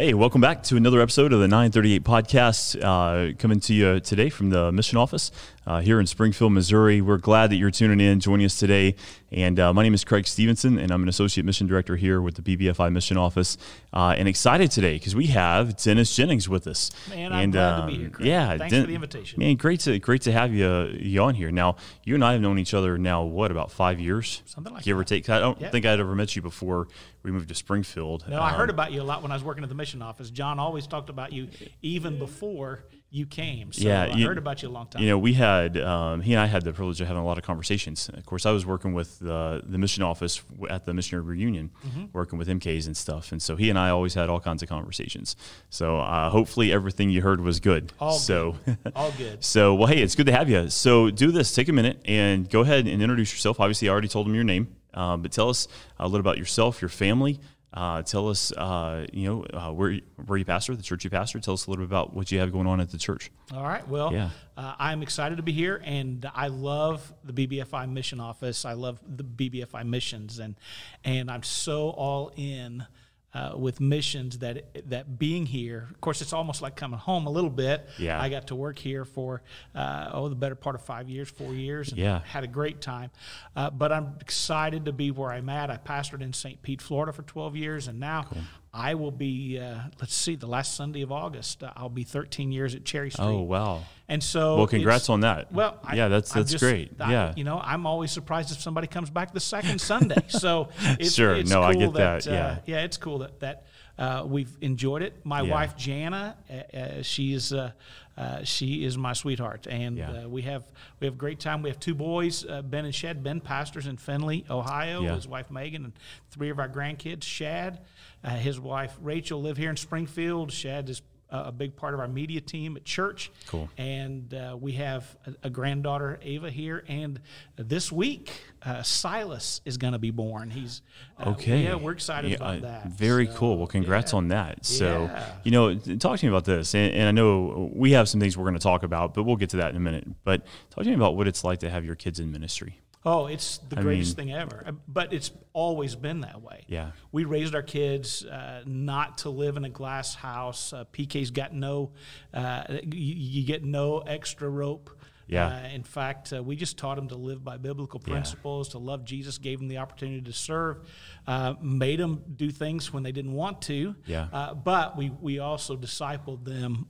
Hey, welcome back to another episode of the 938 podcast, uh, coming to you today from the mission office uh, here in Springfield, Missouri. We're glad that you're tuning in, joining us today. And uh, my name is Craig Stevenson, and I'm an associate mission director here with the BBFI Mission Office. Uh, and excited today because we have Dennis Jennings with us. Man, I'm and, glad to um, be here. Craig. Yeah, thanks Den- for the invitation. Man, great to great to have you, you on here. Now, you and I have known each other now what about five years, Something like give or take. I don't Yeah. think I'd ever met you before we moved to Springfield. No, I heard Um, about you a lot when I was working at the mission office. John always talked about you even before you came. So Yeah, I you- heard about you a long time. You know, we had um, he and I had the privilege of having a lot of conversations. Of course, I was working with the the mission office at the missionary reunion, Mm-hmm. working with MKs and stuff. And so he and I always had all kinds of conversations. So uh, hopefully everything you heard was good. All so. All good. So, well, hey, it's good to have you. So, do this. Take a minute and go ahead and introduce yourself. Obviously, I already told them your name, uh, but tell us a little about yourself, your family. Uh, tell us, uh, you know, uh, where where you pastor, the church you pastor. Tell us a little bit about what you have going on at the church. All right. Well, Yeah. uh, I'm excited to be here, and I love the BBFI mission office. I love the BBFI missions, and and I'm so all in. Uh, with missions that that being here, of course, it's almost like coming home a little bit. Yeah. I got to work here for uh, oh the better part of five years, four years. and Yeah. had a great time. Uh, but I'm excited to be where I'm at. I pastored in St. Pete, Florida, for 12 years, and now I will be. Uh, let's see, the last Sunday of August, uh, I'll be 13 years at Cherry Street. Oh, wow. And so, Well, congrats on that. Well, I- yeah, that's that's just- great. I- yeah, you know, I'm always surprised if somebody comes back the second Sunday. So, it's, Sure. it's No, I get that, Uh, yeah. yeah, it's cool that that uh, we've enjoyed it. My Yeah. wife Jana, uh, uh, she's uh, uh, she is my sweetheart, and Yeah. uh, we have we have a great time. We have two boys, uh, Ben and Shad. Ben pastors in Findlay, Ohio. Yeah. His wife Megan and three of our grandkids. Shad, uh, his wife Rachel live here in Springfield. Shad is uh, a big part of our media team at church. Cool. And uh, we have a, a granddaughter, Ava, here. And this week, uh, Silas is going to be born. He's uh, Okay. Yeah, we're excited Yeah, about uh, that. Very So, cool. Well, congrats yeah. on that. So, Yeah. you know, talk to me about this. And, and I know we have some things we're going to talk about, but we'll get to that in a minute. But talk to me about what it's like to have your kids in ministry. Oh, it's the I greatest mean- thing ever. Uh, But it's always been that way. Yeah. We raised our kids uh, not to live in a glass house. Uh, PK's got no, uh, you, you get no extra rope. Yeah. Uh, in fact, uh, we just taught them to live by biblical Yeah. principles, to love Jesus, gave them the opportunity to serve, uh, made them do things when they didn't want to. Yeah. Uh, but we, we also discipled them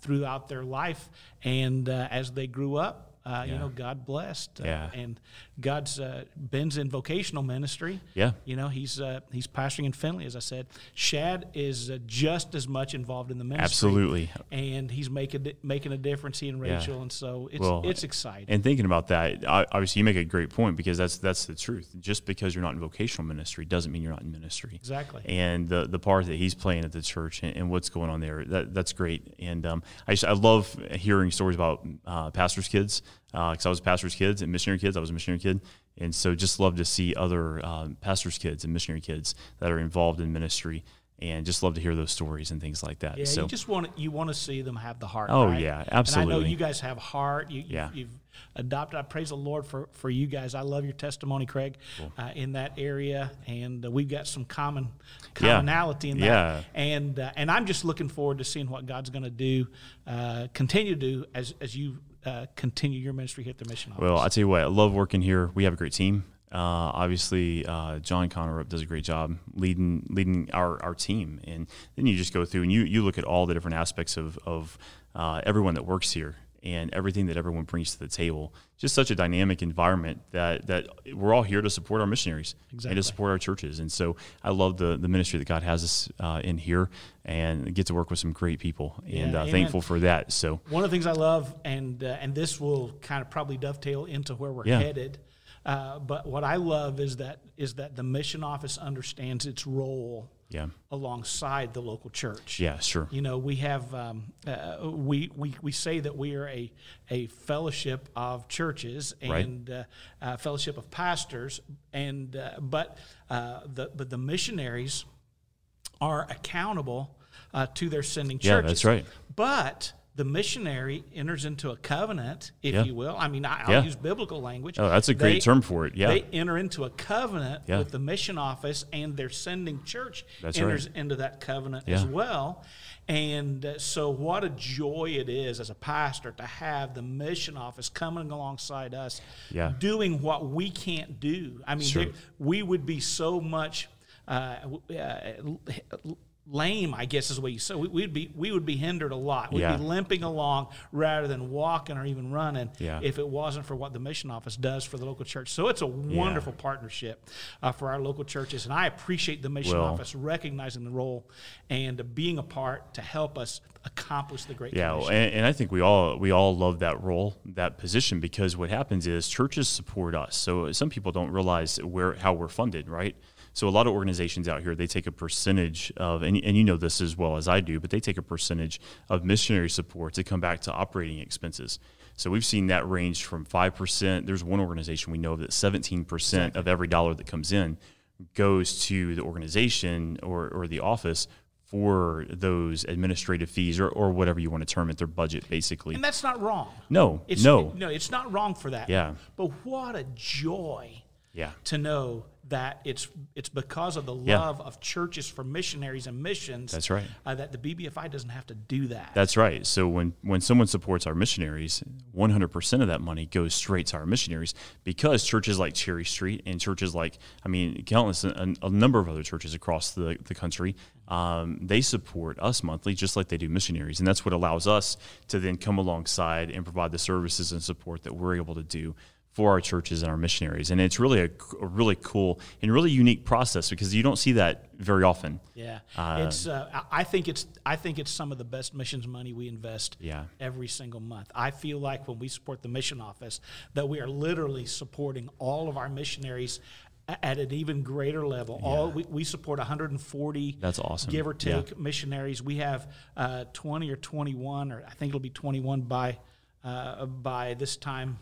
throughout their life. And uh, as they grew up, uh, you know, God blessed. Uh, Yeah. And God's uh, Ben's in vocational ministry. Yeah. You know, he's uh, he's pastoring in Findlay, as I said. Shad is uh, just as much involved in the ministry. Absolutely. And he's making making a difference. He and Yeah. Rachel, and so it's Well, it's exciting. And thinking about that, obviously, you make a great point because that's that's the truth. Just because you're not in vocational ministry doesn't mean you're not in ministry. Exactly. And the the part that he's playing at the church and, and what's going on there, that that's great. And um, I just, I love hearing stories about uh, pastors' kids because I was pastors' kids and missionary kids. I was a missionary kid, and so just love to see other um, pastors' kids and missionary kids that are involved in ministry. And just love to hear those stories and things like that. yeah, so you just want to, you want to see them have the heart. Oh, right? yeah, And I know absolutely. you guys have heart. You, Yeah. you've, adopted. I praise the Lord for for you guys. I love your testimony, Craig, uh, in that area, and uh, we've got some common Yeah. commonality in that. Yeah. And uh, and I'm just looking forward to seeing what God's going to do, uh, continue to do as as you uh, continue your ministry here at the mission office. Well, I tell you what, I love working here. We have a great team. Uh, obviously, uh, John Konnerup does a great job leading leading our, our team, and then you just go through and you you look at all the different aspects of of uh, everyone that works here and everything that everyone brings to the table. Just such a dynamic environment that that we're all here to support our missionaries and to support our churches. And so I love the the ministry that God has us uh, in here, and get to work with some great people, and Yeah, uh, thankful for that. So One of the things I love, and uh, and this will kind of probably dovetail into where we're Yeah. headed. Uh, but what I love is that is that the mission office understands its role yeah, alongside the local church. yeah, sure, You know, we have um, uh, we, we we say that we are a a fellowship of churches Right. and uh, uh, fellowship of pastors, and uh, but uh, the but the missionaries are accountable uh, to their sending churches. Yeah, that's right. But the missionary enters into a covenant, if Yeah. you will. I mean, I, I'll Yeah. use biblical language. Oh, that's a great They- term for it. Yeah. They enter into a covenant Yeah. with the mission office, and their sending church That's enters right. into that covenant as well. And uh, so, what a joy it is as a pastor to have the mission office coming alongside us, doing what we can't do. I mean, Sure. we would be so much. Uh, uh, lame, I guess is what you say. We, we'd be we would be hindered a lot. We'd Yeah. be limping along rather than walking or even running Yeah. if it wasn't for what the mission office does for the local church. So it's a wonderful partnership uh, for our local churches, and I appreciate the mission Well- office recognizing the role and uh, being a part to help us accomplish the great Yeah, and, and I think we all we all love that role, that position, because what happens is churches support us. So some people don't realize where how we're funded, right? So a lot of organizations out here they take a percentage of, and, and you know this as well as I do, but they take a percentage of missionary support to come back to operating expenses. So we've seen that range from five percent. There's one organization we know of that 17 percent of every dollar that comes in goes to the organization or, or the office for those administrative fees or, or whatever you want to term it, their budget basically. and that's not wrong. No, It's, no. no, it's not wrong for that. Yeah. But what a joy Yeah. to know that it's it's because of the Yeah. love of churches for missionaries and missions. That's right. Uh, that the BBFI doesn't have to do that. That's right. So when, when someone supports our missionaries, 100% of that money goes straight to our missionaries because churches like Cherry Street and churches like, I mean, countless, a, a number of other churches across the, the country, um, they support us monthly just like they do missionaries. And that's what allows us to then come alongside and provide the services and support that we're able to do for our churches and our missionaries. And it's really a, a really cool and really unique process because you don't see that very often. Yeah, it's. Uh, I think it's. I think it's some of the best missions money we invest. Yeah. every single month. I feel like when we support the mission office, that we are literally supporting all of our missionaries at an even greater level. All we, we support 140. That's awesome. Give or Yeah. take missionaries. We have uh, 20 or 21, or I think it'll be 21 by uh, by this time.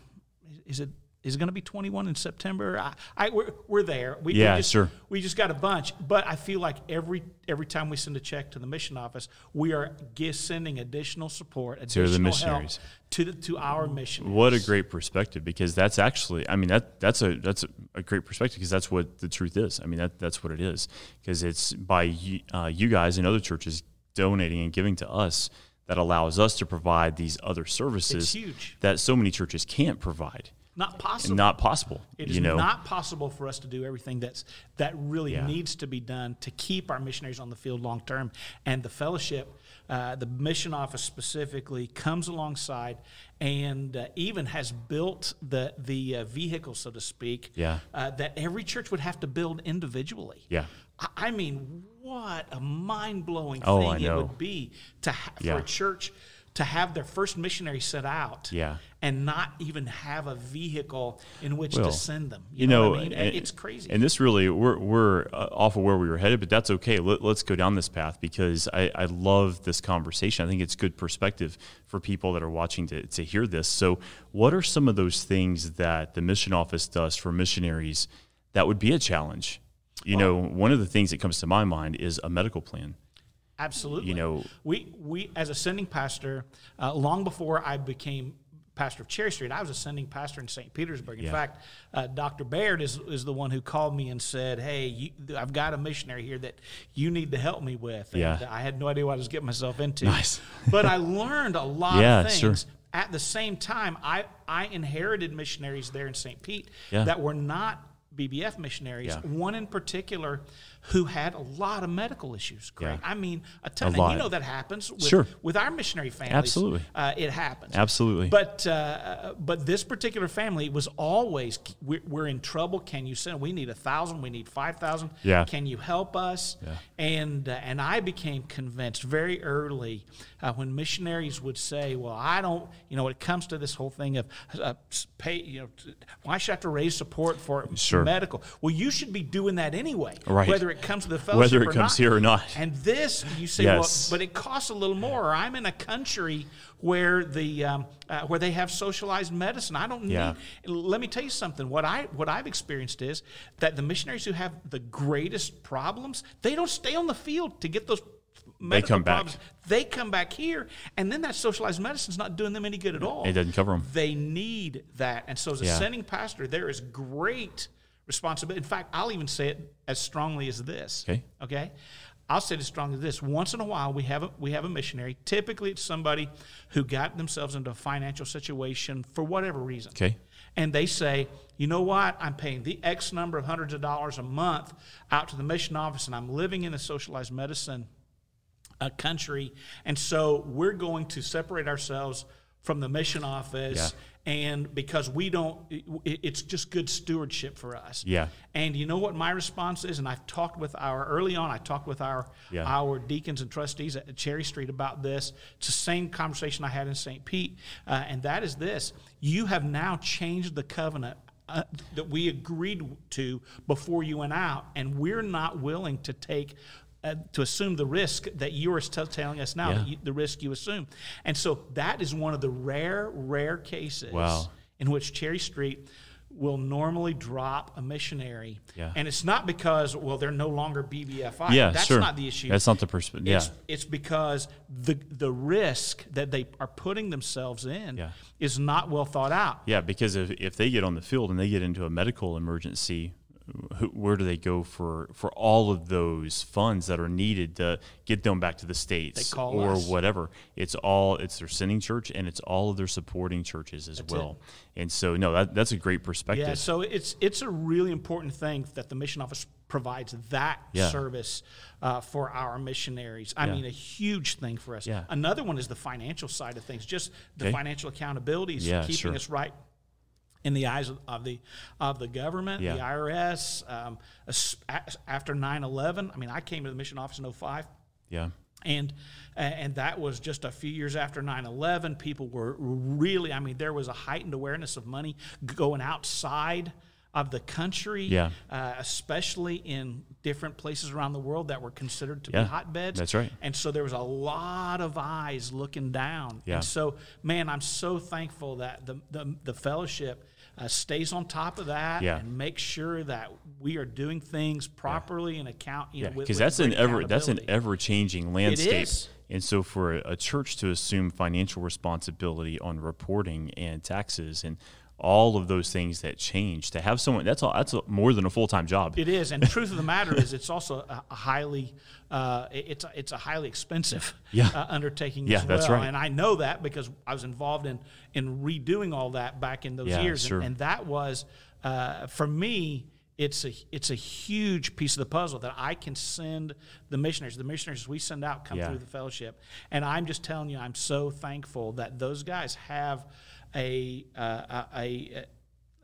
Is it? Is it going to be 21 in September? I, I we're, we're there. We, Yeah, we just, sure. we just got a bunch, but I feel like every every time we send a check to the mission office, we are sending additional support, additional the help missionaries. to the to our mission. What a great perspective because that's actually I mean that that's a that's a, great perspective because that's what the truth is. I mean that that's what it is because it's by you, uh, you guys and other churches donating and giving to us that allows us to provide these other services that so many churches can't provide Not possible. not possible. It is know, not possible for us to do everything that's that really Yeah. needs to be done to keep our missionaries on the field long term. And the fellowship, uh, the mission office specifically, comes alongside and uh, even has built the the uh, vehicle, so to speak, Yeah. uh, that every church would have to build individually. Yeah. I- I mean, what a mind blowing Oh, thing it would be to ha- Yeah. for a church to have their first missionary set out Yeah. and not even have a vehicle in which Well, to send them. you know, what I mean? and- it's crazy. And this really, we're, we're uh, off of where we were headed, but that's okay. Let, us go down this path because I, I love this conversation. I think it's good perspective for people that are watching to, to hear this. So, what are some of those things that the mission office does for missionaries that would be a challenge? You know, one of the things that comes to my mind is a medical plan. Absolutely. you know- we we as a sending pastor, uh, long before I became pastor of Cherry Street, I was a sending pastor in St. Petersburg. In Yeah. fact, uh, Dr. Baird is is the one who called me and said, "Hey, you, I've got a missionary here that you need to help me with." And Yeah. I had no idea what I was getting myself into. Nice. but I learned a lot Yeah, of sure. things. At the same time, I I inherited missionaries there in St. Pete Yeah. that were not. BBF missionaries, Yeah. one in particular who had a lot of medical issues. Greg. Yeah. I mean, a ton. A and lot. you know that happens with, Sure. with our missionary families. Absolutely. uh, it happens. Absolutely. But uh, but this particular family was always we're, we're in trouble. Can you send? We need a thousand. We need five thousand. Yeah. Can you help us? Yeah. And uh, and I became convinced very early uh, when missionaries would say, "Well, I don't." You know, when it comes to this whole thing of uh, pay. You know, why should I have to raise support for Sure. medical? Well, you should be doing that anyway. Right. Whether it comes to the fellowship Whether it comes not. here or not. And this, you say, Yes. well, but it costs a little more. I'm in a country where the um, uh, where they have socialized medicine. I don't need. Let me tell you something. What I what I've experienced is that the missionaries who have the greatest problems, they don't stay on the field to get those medical come back. they come back here, and then that socialized medicine's not doing them any good at all. It doesn't cover them. They need that, and so as a Yeah. sending pastor, there is great responsibility. In fact, I'll even say it as strongly as this. Okay. Okay. I'll say it as strongly as this. Once in a while, we have a, we have a missionary. Typically, it's somebody who got themselves into a financial situation for whatever reason Okay. and they say, you know what, I'm paying the X number of hundreds of dollars a month out to the mission office, and I'm living in the socialized medicine uh, country, and so we're going to separate ourselves from the mission office. And because we don't, it- it's just good stewardship for us. Yeah. And you know what my response is, and I've talked with our early on. I talked with our Yeah. our deacons and trustees at Cherry Street about this. It's the same conversation I had in St. Pete, uh, and that is this: you have now changed the covenant. Uh, that we agreed to before you went out, and we're not willing to take uh, to assume the risk that you are still telling us now, Yeah. you, the risk you assume. And so that is one of the rare, rare cases Wow. in which Cherry Street will normally drop a missionary. Yeah. And it's not because, well, they're no longer BBFI. Yeah, That's sure. not the issue. That's not the perspective. Yeah. It's, it's because the the risk that they are putting themselves in Yeah. is not well thought out. Yeah, because if, if they get on the field and they get into a medical emergency, who, where do they go for, for all of those funds that are needed to get them back to the states or us. whatever? It's all it's their sending church and it's all of their supporting churches as well. And so, no, that, that's a great perspective. Yeah, so it's it's a really important thing that the mission office provides that Yeah. service uh, for our missionaries. I Yeah. mean, a huge thing for us. Yeah. Another one is the financial side of things, just the Okay. financial accountability is keeping sure. us right in the eyes of, the of the government, Yeah. the IRS. Um, after 9-11, I mean, I came to the mission office in 05 yeah. and and that was just a few years after 9-11 people were really i mean there was a heightened awareness of money going outside of the country Yeah. uh, especially in different places around the world that were considered to Yeah, be hotbeds that's right. and so there was a lot of eyes looking down Yeah. and so man i'm so thankful that the, the, the fellowship uh, stays on top of that Yeah. and makes sure that we are doing things properly and account you Yeah, know, because that's an ever that's an ever changing landscape. is. And so, for a, a church to assume financial responsibility on reporting and taxes and all of those things that change, to have someone that's all, that's a, more than a full time job. It is, and the truth of the matter is, it's also a, a highly, uh, it's a, it's a highly expensive Yeah. uh, undertaking Yeah, as well. that's right. And I know that because I was involved in in redoing all that back in those Yeah, years, sure. and, and that was uh, for me. It's a it's a huge piece of the puzzle that I can send the missionaries. The missionaries we send out come Yeah. through the fellowship, and I'm just telling you, I'm so thankful that those guys have a uh, a, a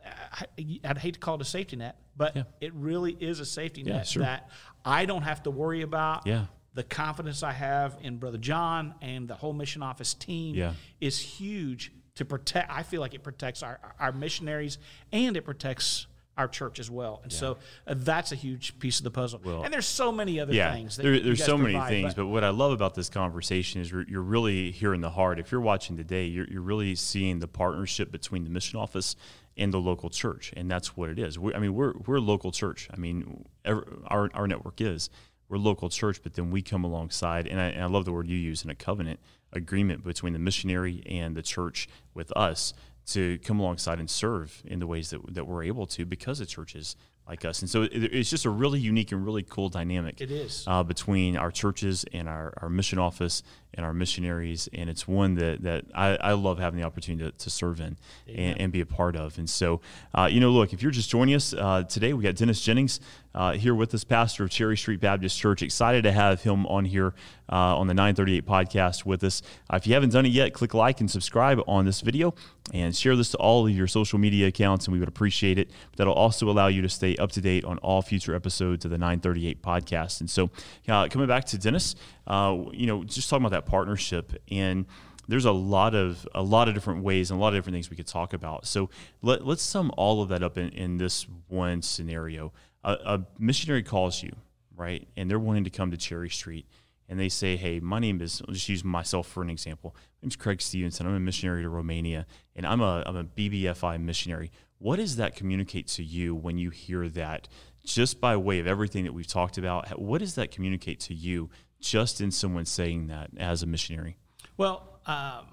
I- I'd hate to call it a safety net, but Yeah. it really is a safety Yeah, net sure. that I don't have to worry about. Yeah. The confidence I have in Brother John and the whole mission office team Yeah. is huge to protect. I feel like it protects our, our missionaries and it protects our church as well. And so uh, that's a huge piece of the puzzle. Well, and there's so many other yeah, things. That there, there's so many things, but, what I love about this conversation is you're, you're really hearing the heart. If you're watching today, you're, you're really seeing the partnership between the mission office and the local church, and that's what it is. we I mean, we're we're a local church. I mean, ever, our our network is we're a local church, but then we come alongside, and I, and I love the word you use in a covenant agreement between the missionary and the church with us to come alongside and serve in the ways that, that we're able to because of churches like us. And so it, it's just a really unique and really cool dynamic It is. uh, between our churches and our, our mission office and our missionaries. And it's one that, that I, I love having the opportunity to, to serve in and, and be a part of. And so, uh, you know, look, if you're just joining us uh, today, we got Dennis Jennings uh, here with us, pastor of Cherry Street Baptist Church. Excited to have him on here uh, on the 938 podcast with us. Uh, if you haven't done it yet, click like and subscribe on this video and share this to all of your social media accounts, and we would appreciate it. That'll also allow you to stay up to date on all future episodes of the 938 podcast. And so, uh, coming back to Dennis, uh, you know, just talking about that partnership and there's a lot of a lot of different ways and a lot of different things we could talk about. So let, let's sum all of that up in, in this one scenario. A, a missionary calls you, right, and they're wanting to come to Cherry Street, and they say, "Hey, my name is." I'll just use myself for an example. My name's Craig Stevenson. I'm a missionary to Romania, and I'm a I'm a BBFI missionary. What does that communicate to you when you hear that just by way of everything that we've talked about, what does that communicate to you just in someone saying that as a missionary? Well, um,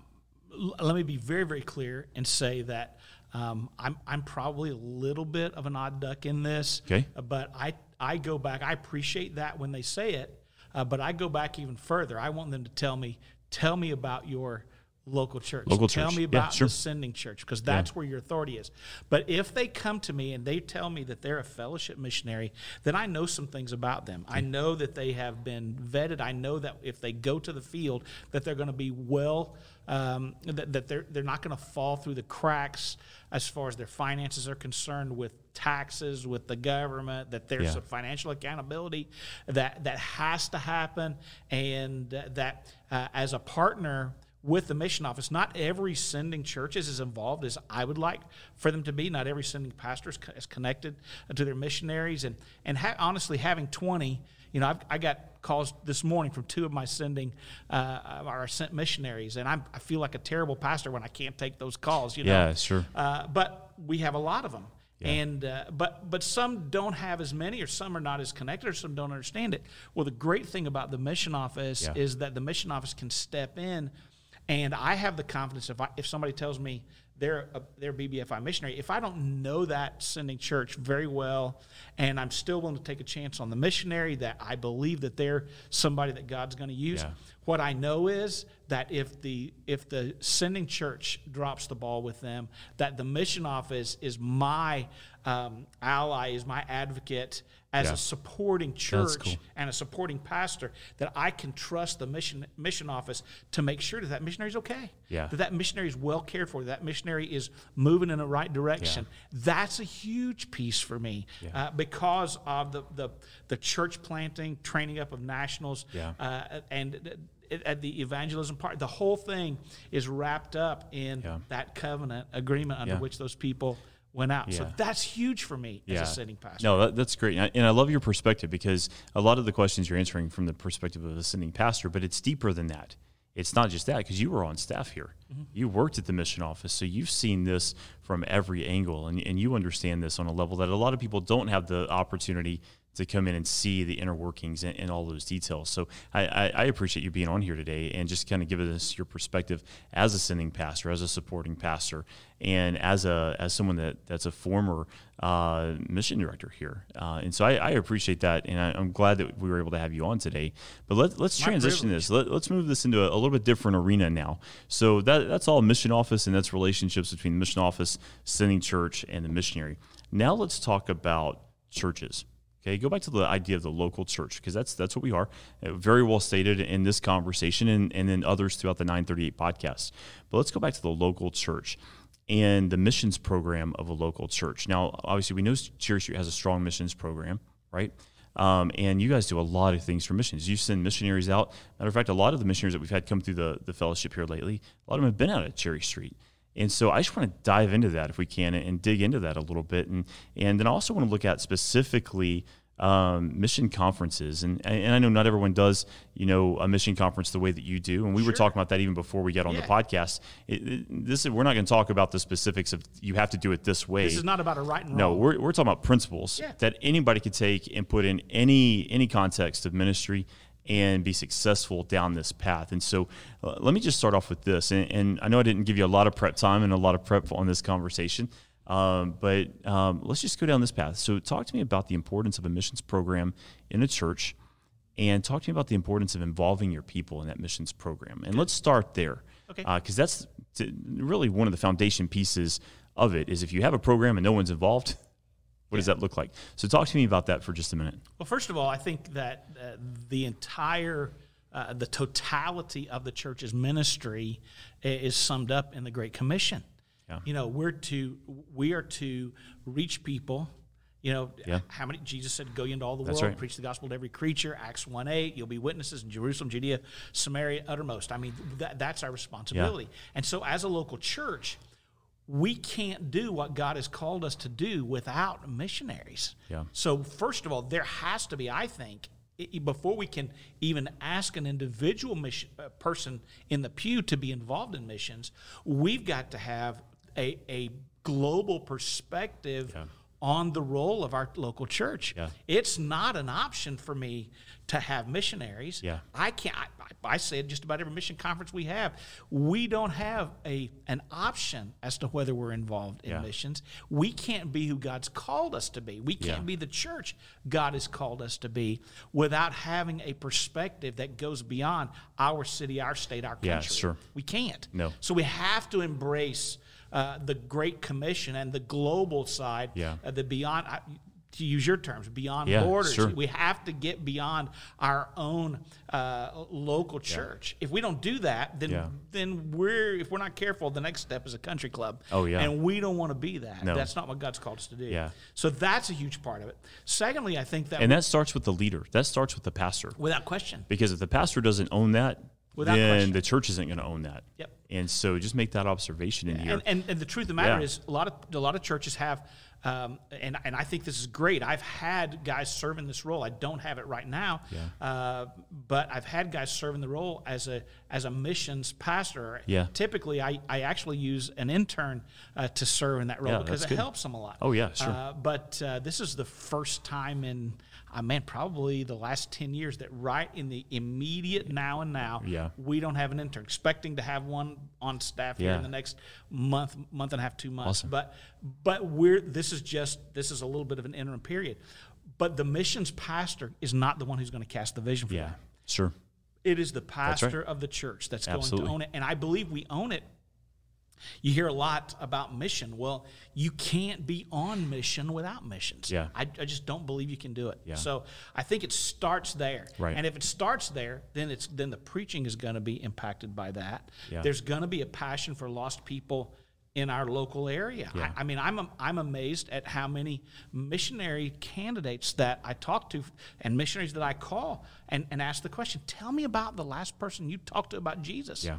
let me be very, very clear and say that um, I'm, I'm probably a little bit of an odd duck in this. Okay. But I, I go back, I appreciate that when they say it, uh, but I go back even further. I want them to tell me, tell me about your local church. Local Tell church. me Yeah, about sure. the sending church because that's where your authority is. But if they come to me and they tell me that they're a fellowship missionary, then I know some things about them. I know that they have been vetted. I know that if they go to the field, that they're going to be well. Um, that, that they're they're not going to fall through the cracks as far as their finances are concerned with taxes with the government that there's Yeah. a financial accountability that that has to happen and that uh, as a partner with the mission office not every sending church is as involved as i would like for them to be not every sending pastor is, co- is connected to their missionaries and and ha- honestly having 20 you know I've, i got calls this morning from two of my sending uh, our sent missionaries and I'm, i feel like a terrible pastor when i can't take those calls you know Yeah, sure. uh, but we have a lot of them. And uh, but but some don't have as many, or some are not as connected, or some don't understand it. Well, the great thing about the mission office Yeah. is that the mission office can step in, and I have the confidence if I, if somebody tells me they're a, they're BBFI missionary, if I don't know that sending church very well, and I'm still willing to take a chance on the missionary that I believe that they're somebody that God's going to use. Yeah. What I know is that if the if the sending church drops the ball with them, that the mission office is my um, ally, is my advocate as Yeah. a supporting church cool. and a supporting pastor. That I can trust the mission mission office to make sure that that missionary is okay. Yeah. That that missionary is well cared for. That missionary is moving in the right direction. That's a huge piece for me uh, because of the, the the church planting, training up of nationals, Yeah. uh, and at the evangelism part, the whole thing is wrapped up in Yeah. that covenant agreement under Yeah. which those people went out. So that's huge for me as a sitting pastor. No, that, that's great. And I, and I love your perspective because a lot of the questions you're answering from the perspective of a sending pastor, but it's deeper than that. It's not just that because you were on staff here. Mm-hmm. You worked at the mission office. So you've seen this from every angle and, and you understand this on a level that a lot of people don't have the opportunity to come in and see the inner workings and, and all those details. So I, I, I appreciate you being on here today and just kind of giving us your perspective as a sending pastor, as a supporting pastor, and as a as someone that that's a former uh, mission director here. Uh, and so I, I appreciate that, and I, I'm glad that we were able to have you on today. But let, let's My transition privilege. this. Let, let's move this into a, a little bit different arena now. So that that's all mission office, and that's relationships between the mission office, sending church, and the missionary. Now let's talk about churches. Okay, go back to the idea of the local church because that's that's what we are. Uh, very well stated in this conversation and, and then others throughout the 938 podcast. But let's go back to the local church and the missions program of a local church. Now, obviously, we know Cherry Street has a strong missions program, right? Um, and you guys do a lot of things for missions. You send missionaries out. Matter of fact, a lot of the missionaries that we've had come through the, the fellowship here lately, a lot of them have been out at Cherry Street. And so I just want to dive into that if we can and dig into that a little bit. And, and then I also want to look at specifically um, mission conferences. And, and I know not everyone does, you know, a mission conference the way that you do. And we were talking about that even before we got on the podcast. It, it- this is, we're not going to talk about the specifics of you have to do it this way. This is not about a right and No, wrong. No, we're, we're talking about principles Yeah. that anybody could take and put in any any context of ministry and be successful down this path. And so, uh, let me just start off with this. And, and I know I didn't give you a lot of prep time and a lot of prep on this conversation, um, but um, let's just go down this path. So, talk to me about the importance of a missions program in a church, and talk to me about the importance of involving your people in that missions program. And let's start there, Okay. Because that's t- really one of the foundation pieces of it. Is if you have a program and no one's involved, what does that look like? So talk to me about that for just a minute. Well, first of all, I think that uh, the entire, uh, the totality of the church's ministry is summed up in the Great Commission. Yeah. You know, we're to we are to reach people. You know, Yeah. how many Jesus said, "Go into all the That's world, right. preach the gospel to every creature." Acts one eight. You'll be witnesses in Jerusalem, Judea, Samaria, uttermost. I mean, that, that's our responsibility. Yeah. And so, as a local church, we can't do what God has called us to do without missionaries. Yeah. So, first of all, there has to be, I think, before we can even ask an individual mission, uh, person in the pew to be involved in missions, we've got to have a, a global perspective Yeah. On the role of our local church. Yeah. It's not an option for me to have missionaries. Yeah. I can't. I, I say it just about every mission conference we have. We don't have a an option as to whether we're involved in Yeah. missions. We can't be who God's called us to be. We can't Yeah. be the church God has called us to be without having a perspective that goes beyond our city, our state, our country. Yeah, sure. We can't. No. So we have to embrace uh, the Great Commission and the global side, Yeah. uh, the beyond. I- To use your terms, beyond Yeah, borders, sure. we have to get beyond our own uh, local church. If we don't do that, then Yeah. then we're if we're not careful, the next step is a country club. Oh, yeah. and we don't want to be that. No. That's not what God's called us to do. Yeah. So that's a huge part of it. Secondly, I think that And that starts with the leader. That starts with the pastor. without question, Because if the pastor doesn't own that, Without then question. the church isn't going to own that. Yep. And so just make that observation in here. And, and, and the truth of the matter Yeah. is, a lot of a lot of churches have, um, and and I think this is great. I've had guys serve in this role. I don't have it right now, uh, but I've had guys serve in the role as a as a missions pastor. Yeah. Typically, I, I actually use an intern uh, to serve in that role Yeah, because it good. helps them a lot. Oh, yeah, sure. Uh, but uh, this is the first time in. Uh, man, probably the last 10 years that right in the immediate now and now, Yeah. we don't have an intern. Expecting to have one on staff here in the next month, month and a half, two months. Awesome. But but we're this is just this is a little bit of an interim period. But the missions pastor is not the one who's going to cast the vision for yeah, that. sure. It is the right. pastor of the church that's going to own it. And I believe we own it. You hear a lot about mission. Well, you can't be on mission without missions. Yeah. I, I just don't believe you can do it. Yeah. So I think it starts there. Right. And if it starts there, then it's then the preaching is going to be impacted by that. Yeah. There's going to be a passion for lost people in our local area. Yeah. I, I mean, I'm I'm amazed at how many missionary candidates that I talk to and missionaries that I call and, and ask the question, tell me about the last person you talked to about Jesus. Yeah.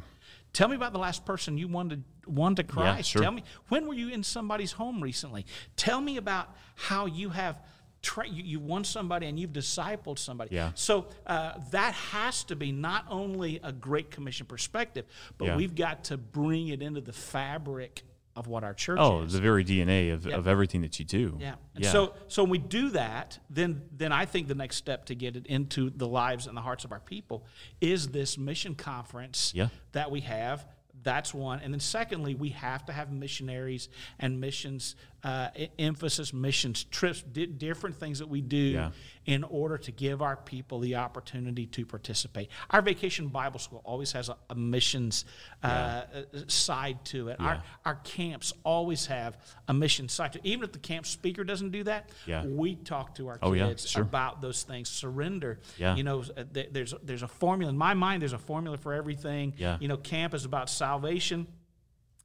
Tell me about the last person you wanted won to Christ. sure. Tell me when were you in somebody's home recently? Tell me about how you have tra- you, you won somebody and you've discipled somebody. Yeah. So uh, that has to be not only a Great Commission perspective, but Yeah. we've got to bring it into the fabric of what our church Oh, is. the very DNA of, Yeah. of everything that you do. Yeah. Yeah. So so when we do that, then then I think the next step to get it into the lives and the hearts of our people is this mission conference Yeah. that we have. That's one. And then secondly, we have to have missionaries and missions uh, emphasis, missions trips, di- different things that we do Yeah. in order to give our people the opportunity to participate. Our vacation Bible school always has a, a missions uh, uh, side to it. Our, Yeah. our camps always have a mission side to it. Even if the camp speaker doesn't do that, Yeah. we talk to our Oh, yeah, kids sure. about those things. Surrender. Yeah. You know, uh, th- there's there's a formula in my mind. There's a formula for everything. Yeah. You know, camp is about salvation.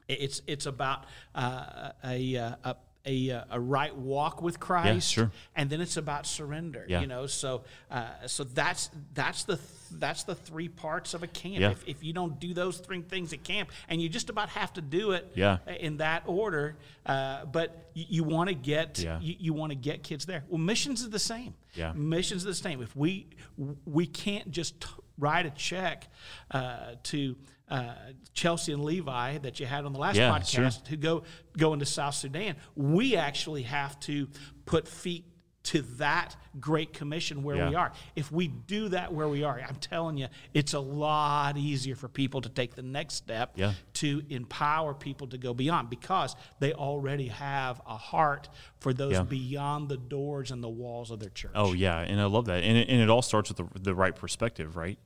It's it's about uh, a, a, a a a right walk with Christ, sure. and then it's about surrender. Yeah. You know, so uh, so that's that's the th- that's the three parts of a camp. Yeah. If, if you don't do those three things at camp, and you just about have to do it Yeah. in that order, uh, but you, you want to get Yeah. you, you want to get kids there. Well, missions is the same. Yeah. missions is the same. If we we can't just t- write a check uh, to uh, Chelsea and Levi that you had on the last Yeah, podcast sure. to go go into South Sudan, we actually have to put feet to that great commission where we are. If we do that where we are, I'm telling you, it's a lot easier for people to take the next step Yeah. to empower people to go beyond because they already have a heart for those Yeah. beyond the doors and the walls of their church. Oh yeah, and I love that, and it, and it all starts with the, the right perspective, right?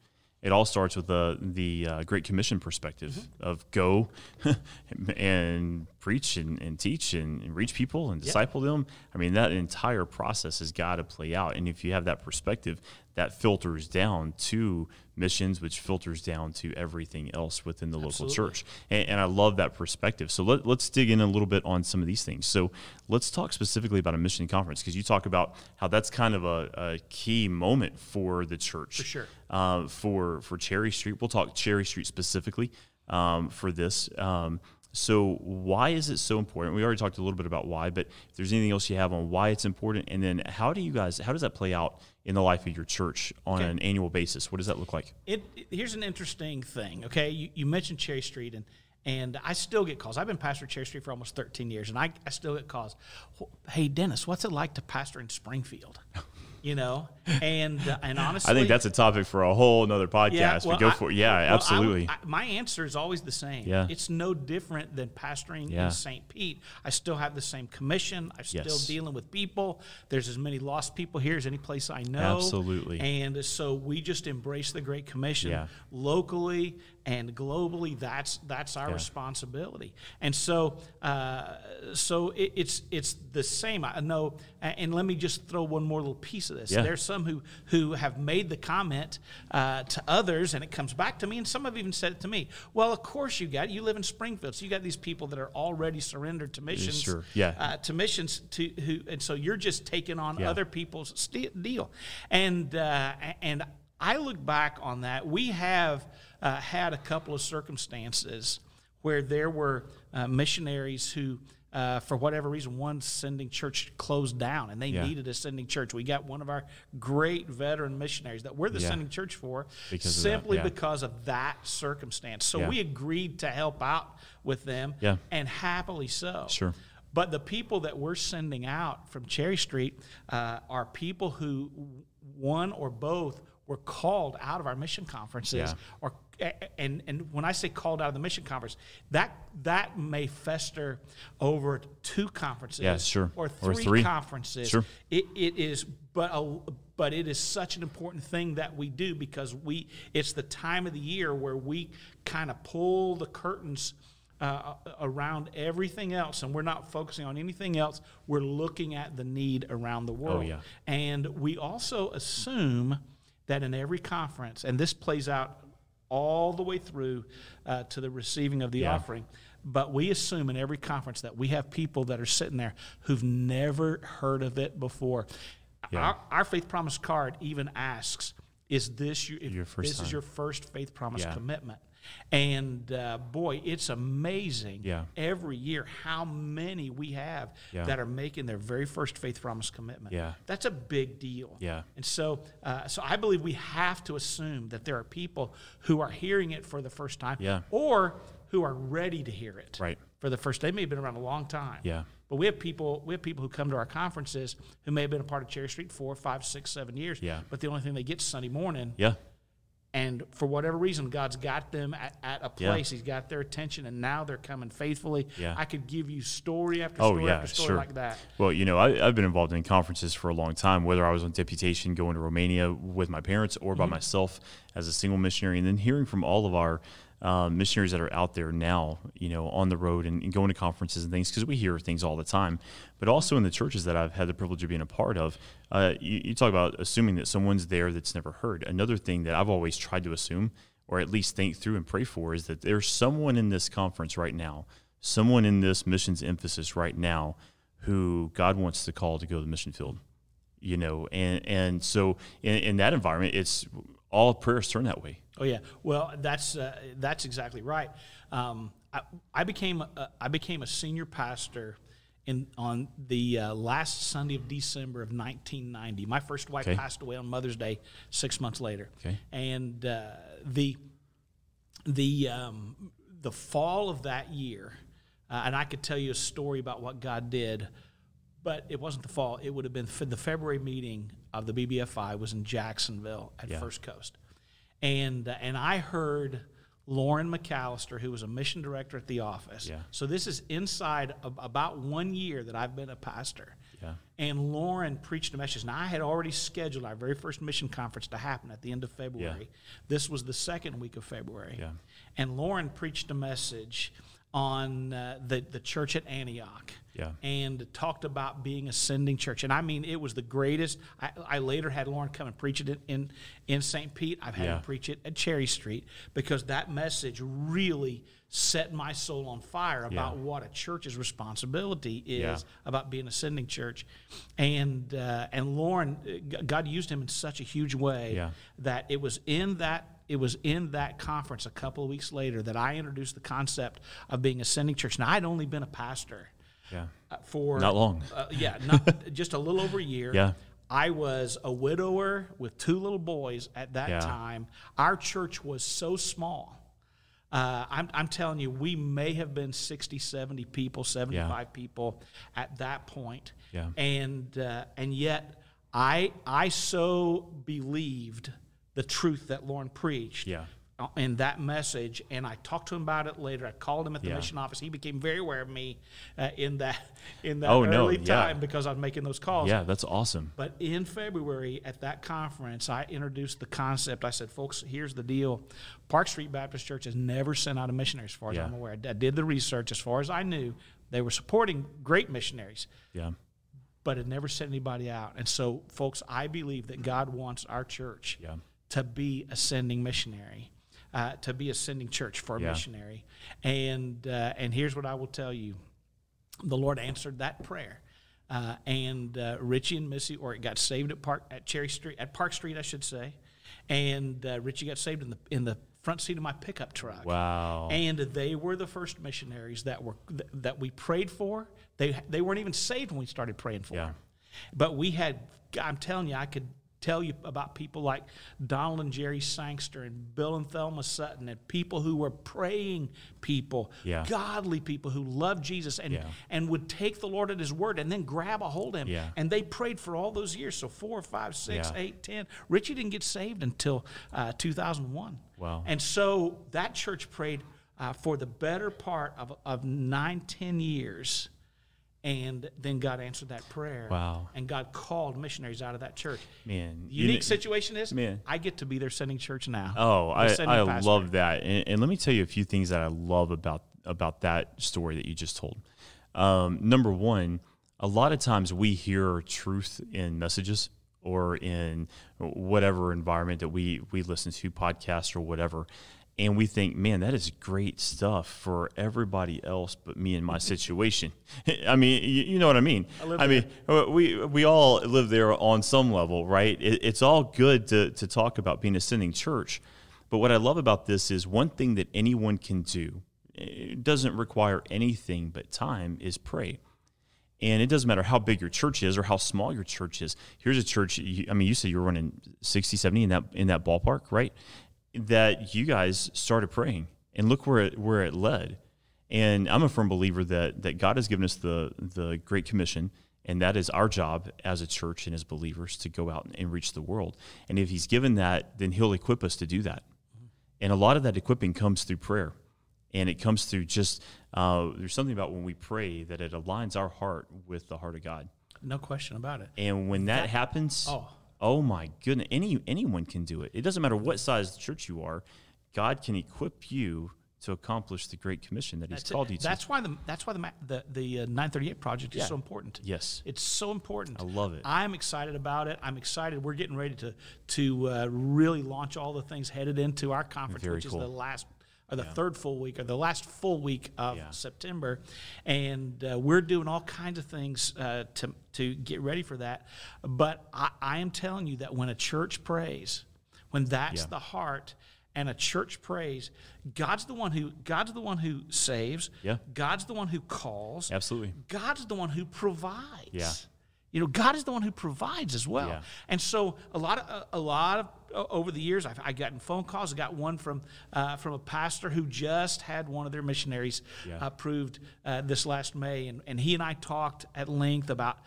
It all starts with the the uh, Great Commission perspective Mm-hmm. of go and preach and, and teach and, and reach people and disciple them. I mean, that entire process has got to play out, and if you have that perspective, that filters down to missions, which filters down to everything else within the local church. And, and I love that perspective. So let, let's dig in a little bit on some of these things. So let's talk specifically about a mission conference because you talk about how that's kind of a, a key moment for the church. For sure. Uh, for for Cherry Street, we'll talk Cherry Street specifically um, for this. Um, so why is it so important? We already talked a little bit about why, but if there's anything else you have on why it's important, and then how do you guys how does that play out in the life of your church on Okay. an annual basis? What does that look like? it, it- here's an interesting thing. Okay, you, you mentioned Cherry Street, and And I still get calls. I've been pastor Cherry Street for almost 13 years, and I, I still get calls. Hey, Dennis, what's it like to pastor in Springfield? you know? And uh, and honestly i think that's a topic for a whole another podcast. Yeah, well, go for it yeah well, absolutely. I, I, my answer is always the same. Yeah. It's no different than pastoring yeah. in st pete. I still have the same commission. I'm still yes. dealing with people. There's as many lost people here as any place i know. Absolutely. And so we just embrace the great commission yeah. locally and globally that's that's our yeah. responsibility and so uh, so it, it's it's the same i know and let me just throw one more little piece of this yeah. there's some who who have made the comment uh, to others and it comes back to me and some have even said it to me well of course you got you live in springfield so you got these people that are already surrendered to missions sure. yeah. Uh, to missions to who and so you're just taking on yeah. other people's st- deal and uh, and i look back on that we have uh, had a couple of circumstances where there were uh, missionaries who, uh, for whatever reason, one sending church closed down and they yeah. needed a sending church. We got one of our great veteran missionaries that we're the yeah. sending church for because simply yeah. because of that circumstance. So we agreed to help out with them and happily so. Sure. But the people that we're sending out from Cherry Street uh, are people who, one or both, were called out of our mission conferences or and and when I say called out of the mission conference, that that may fester over two conferences, yeah, sure. or three, or three. conferences. Sure. It, it is, but a, but it is such an important thing that we do because we it's the time of the year where we kind of pull the curtains. Uh, around everything else, and we're not focusing on anything else. We're looking at the need around the world. Oh, yeah. And we also assume that in every conference, and this plays out all the way through uh, to the receiving of the yeah. offering. But we assume in every conference that we have people that are sitting there who've never heard of it before. Yeah. Our, our, faith promise card even asks, "Is this your, your this time. is your first faith promise yeah. commitment?" And uh, boy, it's amazing yeah. every year how many we have yeah. that are making their very first faith promise commitment. Yeah. That's a big deal. Yeah. And so, uh, so I believe we have to assume that there are people who are hearing it for the first time yeah. or who are ready to hear it right. for the first. They may have been around a long time. Yeah. But we have people we have people who come to our conferences who may have been a part of Cherry Street four, five, six, seven years. Yeah. But the only thing they get Sunday morning. Yeah and for whatever reason, God's got them at, at a place. Yeah. He's got their attention, and now they're coming faithfully. Yeah. I could give you story after oh, story yeah, after story sure. like that. Well, you know, I, have been involved in conferences for a long time, whether I was on deputation going to Romania with my parents or by mm-hmm. myself as a single missionary, and then hearing from all of our um, missionaries that are out there now, you know, on the road and, and going to conferences and things, because we hear things all the time. But also in the churches that I've had the privilege of being a part of, uh, you, you talk about assuming that someone's there that's never heard. Another thing that I've always tried to assume, or at least think through and pray for, is that there's someone in this conference right now, someone in this missions emphasis right now, who God wants to call to go to the mission field you know and and so in, in, that environment it's all prayers turn that way Oh yeah, well that's uh, that's exactly right. Um, I, I, became a, I became a senior pastor in on the uh, last Sunday of December of 1990. My first wife okay. passed away on Mother's Day six months later, okay. and uh, the the um, the fall of that year, uh, and I could tell you a story about what God did. But it wasn't the fall. It would have been the February meeting of the BBFI was in Jacksonville at yeah. First Coast and uh, and I heard Lauren McAllister, who was a mission director at the office. Yeah. So this is inside of about one year that I've been a pastor. Yeah. And Lauren preached a message. Now I had already scheduled our very first mission conference to happen at the end of February. Yeah. This was the second week of February. Yeah. And Lauren preached a message on uh, the, the church at Antioch yeah. and talked about being a sending church. And I mean, it was the greatest. I, I later had Lauren come and preach it in, in St. Pete. I've had yeah. him preach it at Cherry Street because that message really set my soul on fire about yeah. what a church's responsibility is yeah. about being a sending church. And, uh, and Lauren, God used him in such a huge way that it was in that it was in that conference a couple of weeks later that I introduced the concept of being a sending church. Now, I'd only been a pastor yeah. Uh, for not long. Uh, yeah, not, just a little over a year. Yeah. I was a widower with two little boys at that yeah. time. Our church was so small Uh, I'm, I'm telling you, we may have been 60, 70 people, 75 people at that point. Yeah. And, uh, and yet, I, I so believed the truth that Lauren preached Yeah. in that message, and I talked to him about it later. I called him at the Yeah. mission office. He became very aware of me uh, in that in that Oh, no, early yeah. time because I was making those calls. Yeah, that's awesome. But in February at that conference, I introduced the concept. I said, folks, here's the deal. Park Street Baptist Church has never sent out a missionary, as far as Yeah. I'm aware. I did the research. As far as I knew, they were supporting great missionaries, Yeah. but had never sent anybody out. And so, folks, I believe that God wants our church Yeah. To be a sending missionary, uh, to be a sending church for a Yeah. missionary. And uh, and here's what I will tell you: the Lord answered that prayer. Uh, and uh, Richie and Missy, or it got saved at Park at Cherry Street at Park Street, I should say. And uh, Richie got saved in the in the front seat of my pickup truck. Wow. And they were the first missionaries that were that we prayed for. They they weren't even saved when we started praying for Yeah. them. But we had I'm telling you, I could tell you about people like Donald and Jerry Sangster and Bill and Thelma Sutton and people who were praying people, Yeah. godly people who loved Jesus and Yeah. and would take the Lord at his word and then grab a hold of him. Yeah. And they prayed for all those years. So four, five, six, eight, ten. Richie didn't get saved until uh, 2001. Wow. And so that church prayed uh, for the better part of, of nine, ten years. And then God answered that prayer. Wow. And God called missionaries out of that church. Man, The you unique kn- situation is Man. I get to be their sending church now. Oh, I, I love that, and, and let me tell you a few things that I love about about that story that you just told. Um, number one, a lot of times we hear truth in messages or in whatever environment that we we listen to, podcasts or whatever, and we think, man, that is great stuff for everybody else but me and my situation. I mean, you, you know what I mean? live I mean, uh, we we all live there on some level, right? It, it's all good to to talk about being a sending church, but what I love about this is one thing that anyone can do. It doesn't require anything but time. Is pray. And it doesn't matter how big your church is or how small your church is. Here's a church. you- I mean, you said you were running 60, 70 in that in that ballpark, right? That you guys started praying, and look where it, where it led. And I'm a firm believer that that God has given us the the Great Commission, and that is our job as a church and as believers to go out and reach the world. And if He's given that, then He'll equip us to do that. And a lot of that equipping comes through prayer. And it comes through just, uh, there's something about when we pray that it aligns our heart with the heart of God. No question about it. And when that, happens, oh. Oh. my goodness, any anyone can do it. It doesn't matter what size church you are, God can equip you to accomplish the Great Commission that He's That's, it. called you to. that's why the that's why the the, the uh, 938 project is Yeah. so important. yes. It's so important. I love it. I'm excited about it. I'm excited. We're getting ready to to uh, really launch all the things headed into our conference, Very which cool. is the last or the third full week or the last full week of Yeah. September, and uh, we're doing all kinds of things uh, to to get ready for that. But I, I am telling you that when a church prays, when that's Yeah. the heart. And a church prays. God's the one who God's the one who saves. Yeah. God's the one who calls. Absolutely. God's the one who provides. Yeah. You know, God is the one who provides as well. Yeah. And so a lot of a, a lot of over the years, I've I gotten phone calls. I got one from uh, from a pastor who just had one of their missionaries Yeah. approved uh, this last May, and, and he and I talked at length about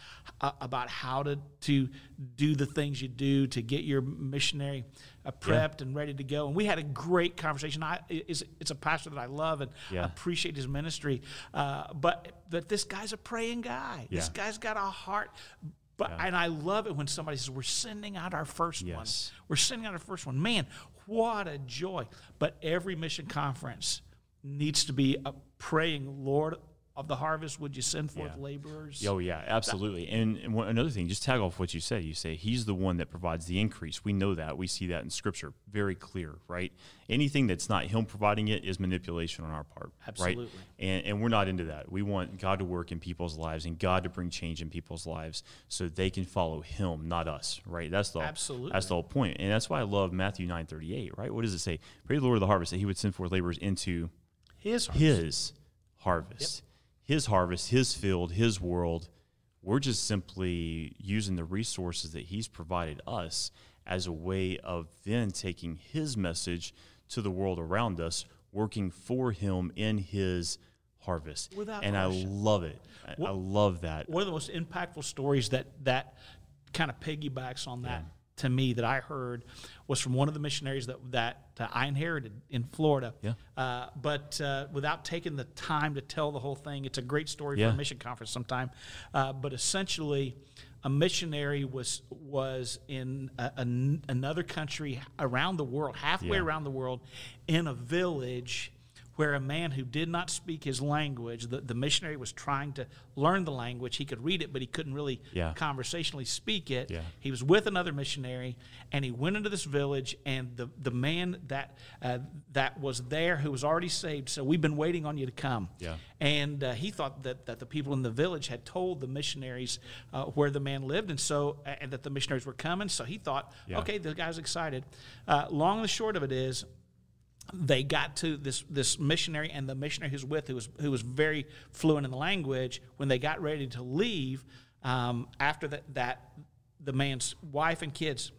uh, about how to to do the things you do to get your missionary uh, prepped and ready to go. And we had a great conversation. I it's, it's a pastor that I love and Yeah. appreciate his ministry, uh, but but this guy's a praying guy. This guy's got a heart. But and I love it when somebody says we're sending out our first Yes. one. We're sending out our first one. Man, what a joy! But every mission conference needs to be a praying, Lord of the harvest, would you send forth Yeah. laborers? Oh yeah, absolutely. And, and one, another thing, just tag off what you said. You say he's the one that provides the increase. We know that. We see that in Scripture, very clear, right? Anything that's not him providing it is manipulation on our part, Absolutely. right? And, and we're not into that. We want God to work in people's lives and God to bring change in people's lives so they can follow Him, not us, right? That's the Absolutely. That's the whole point. and that's why I love Matthew nine thirty eight, right? What does it say? Pray the Lord of the harvest that He would send forth laborers into His harvest. his harvest, his harvest, his field, his world. We're just simply using the resources that he's provided us as a way of then taking his message to the world around us working for him in his harvest. Without and I love it. I, I love that. one of the most impactful stories that that kind of piggybacks on that to me that I heard was from one of the missionaries that that uh, I inherited in Florida. Yeah. Uh, but uh, without taking the time to tell the whole thing, it's a great story Yeah. for a mission conference sometime. Uh, but essentially, a missionary was was in a, an- another country around the world, halfway Yeah. around the world, in a village where a man who did not speak his language, the, the missionary was trying to learn the language. He could read it, but he couldn't really Yeah. conversationally speak it. Yeah. He was with another missionary, and he went into this village, and the, the man that uh, that was there who was already saved said, "We've been waiting on you to come." Yeah. And uh, he thought that, that the people in the village had told the missionaries uh, where the man lived, and so and that the missionaries were coming. So he thought, okay, the guy's excited. Uh, long and the short of it is, they got to this this missionary and the missionary who's with who was who was very fluent in the language. When they got ready to leave, um, after that, that the man's wife and kids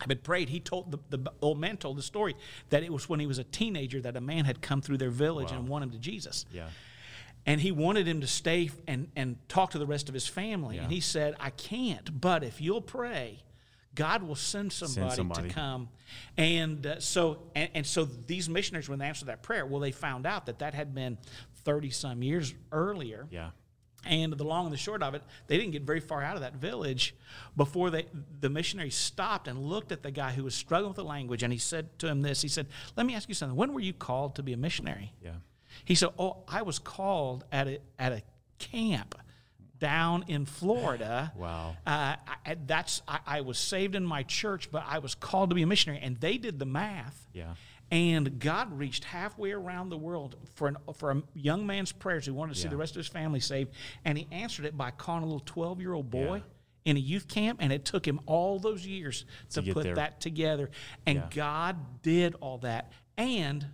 had been prayed. He told the, the old man told the story that it was when he was a teenager that a man had come through their village and won him to Jesus Yeah. and he wanted him to stay and, and talk to the rest of his family. Yeah. And he said, I can't, but if you'll pray, God will send somebody, somebody. to come. And uh, so and, and so these missionaries, when they answered that prayer, well, they found out that that had been 30 some years earlier. Yeah. And the long and the short of it, they didn't get very far out of that village before they, the missionary stopped and looked at the guy who was struggling with the language. And he said to him this He said, Let me ask you something. When were you called to be a missionary? Yeah. He said, "Oh, I was called at a at a camp down in Florida. Wow. Uh, I, that's I, I was saved in my church, but I was called to be a missionary, and they did the math. Yeah. And God reached halfway around the world for an for a young man's prayers who wanted to see the rest of his family saved, and He answered it by calling a little twelve year old boy. Yeah. In a youth camp, and it took him all those years to, get put there. that together. And Yeah. God did all that. And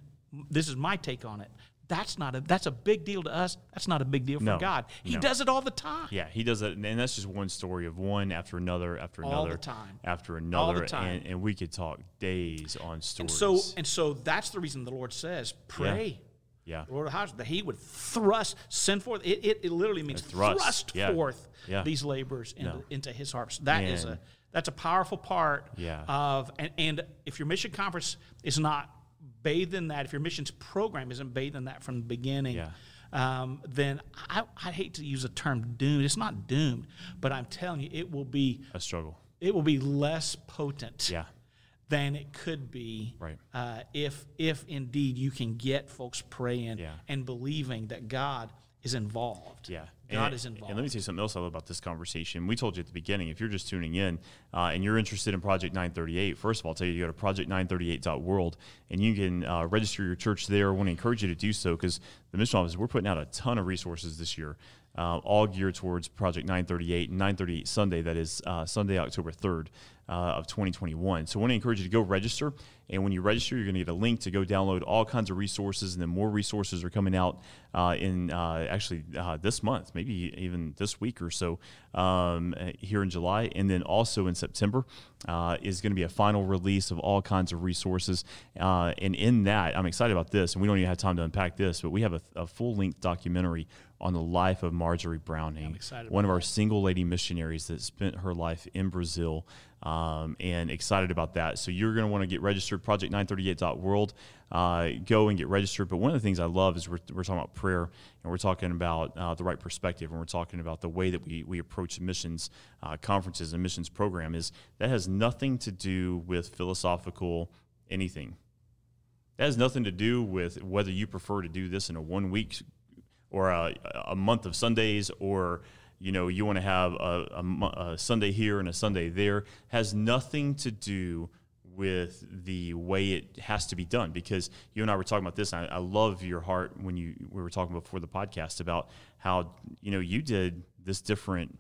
this is my take on it. That's not a that's a big deal to us. That's not a big deal for No, God. He no. does it all the time. Yeah, he does it, and that's just one story of one after another after All the another time. after All the another, time. And, and we could talk days on stories. So and so that's the reason the Lord says, pray. yeah, The Lord that He would thrust, send forth. It, it, it literally means thrust, thrust, yeah. forth Yeah. these laborers into, No. into His harvest. That is Man. a that's a powerful part Yeah. of and, and if your mission conference is not bathed in that, if your missions program isn't bathed in that from the beginning, Yeah. um, then I, I hate to use the term doomed. It's not doomed, but I'm telling you, it will be a struggle. it will be less potent Yeah, than it could be Right. uh, if if indeed you can get folks praying Yeah. and believing that God is involved. yeah. God and, is involved. And let me tell you something else I love about this conversation. We told you at the beginning, if you're just tuning in uh, and you're interested in Project 938, first of all, I'll tell you, you go to project938.world and you can uh, register your church there. I want to encourage you to do so because the mission office, we're putting out a ton of resources this year, uh, all geared towards Project 938 and 938 Sunday, that is uh, Sunday, October 3rd uh, of 2021. So I want to encourage you to go register. And when you register, you're going to get a link to go download all kinds of resources, and then more resources are coming out uh, in uh, actually uh, this month, maybe even this week or so um, uh, here in July, and then also in September uh, is going to be a final release of all kinds of resources. Uh, and in that, I'm excited about this, and we don't even have time to unpack this, but we have a, a full length documentary on the life of Marjorie Browning, one of our single lady missionaries that spent her life in Brazil, um, and excited about that. So you're going to want to get registered, project938.world. Uh, go and get registered. But one of the things I love is we're, we're talking about prayer and we're talking about uh, the right perspective and we're talking about the way that we, we approach missions uh, conferences and missions program is that has nothing to do with philosophical anything. That has nothing to do with whether you prefer to do this in a one week or a, a month of Sundays or you know you want to have a, a a Sunday here and a Sunday there has nothing to do with the way it has to be done because you and I were talking about this and I, I love your heart when you we were talking before the podcast about how you know you did this different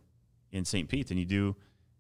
in St. Pete than you do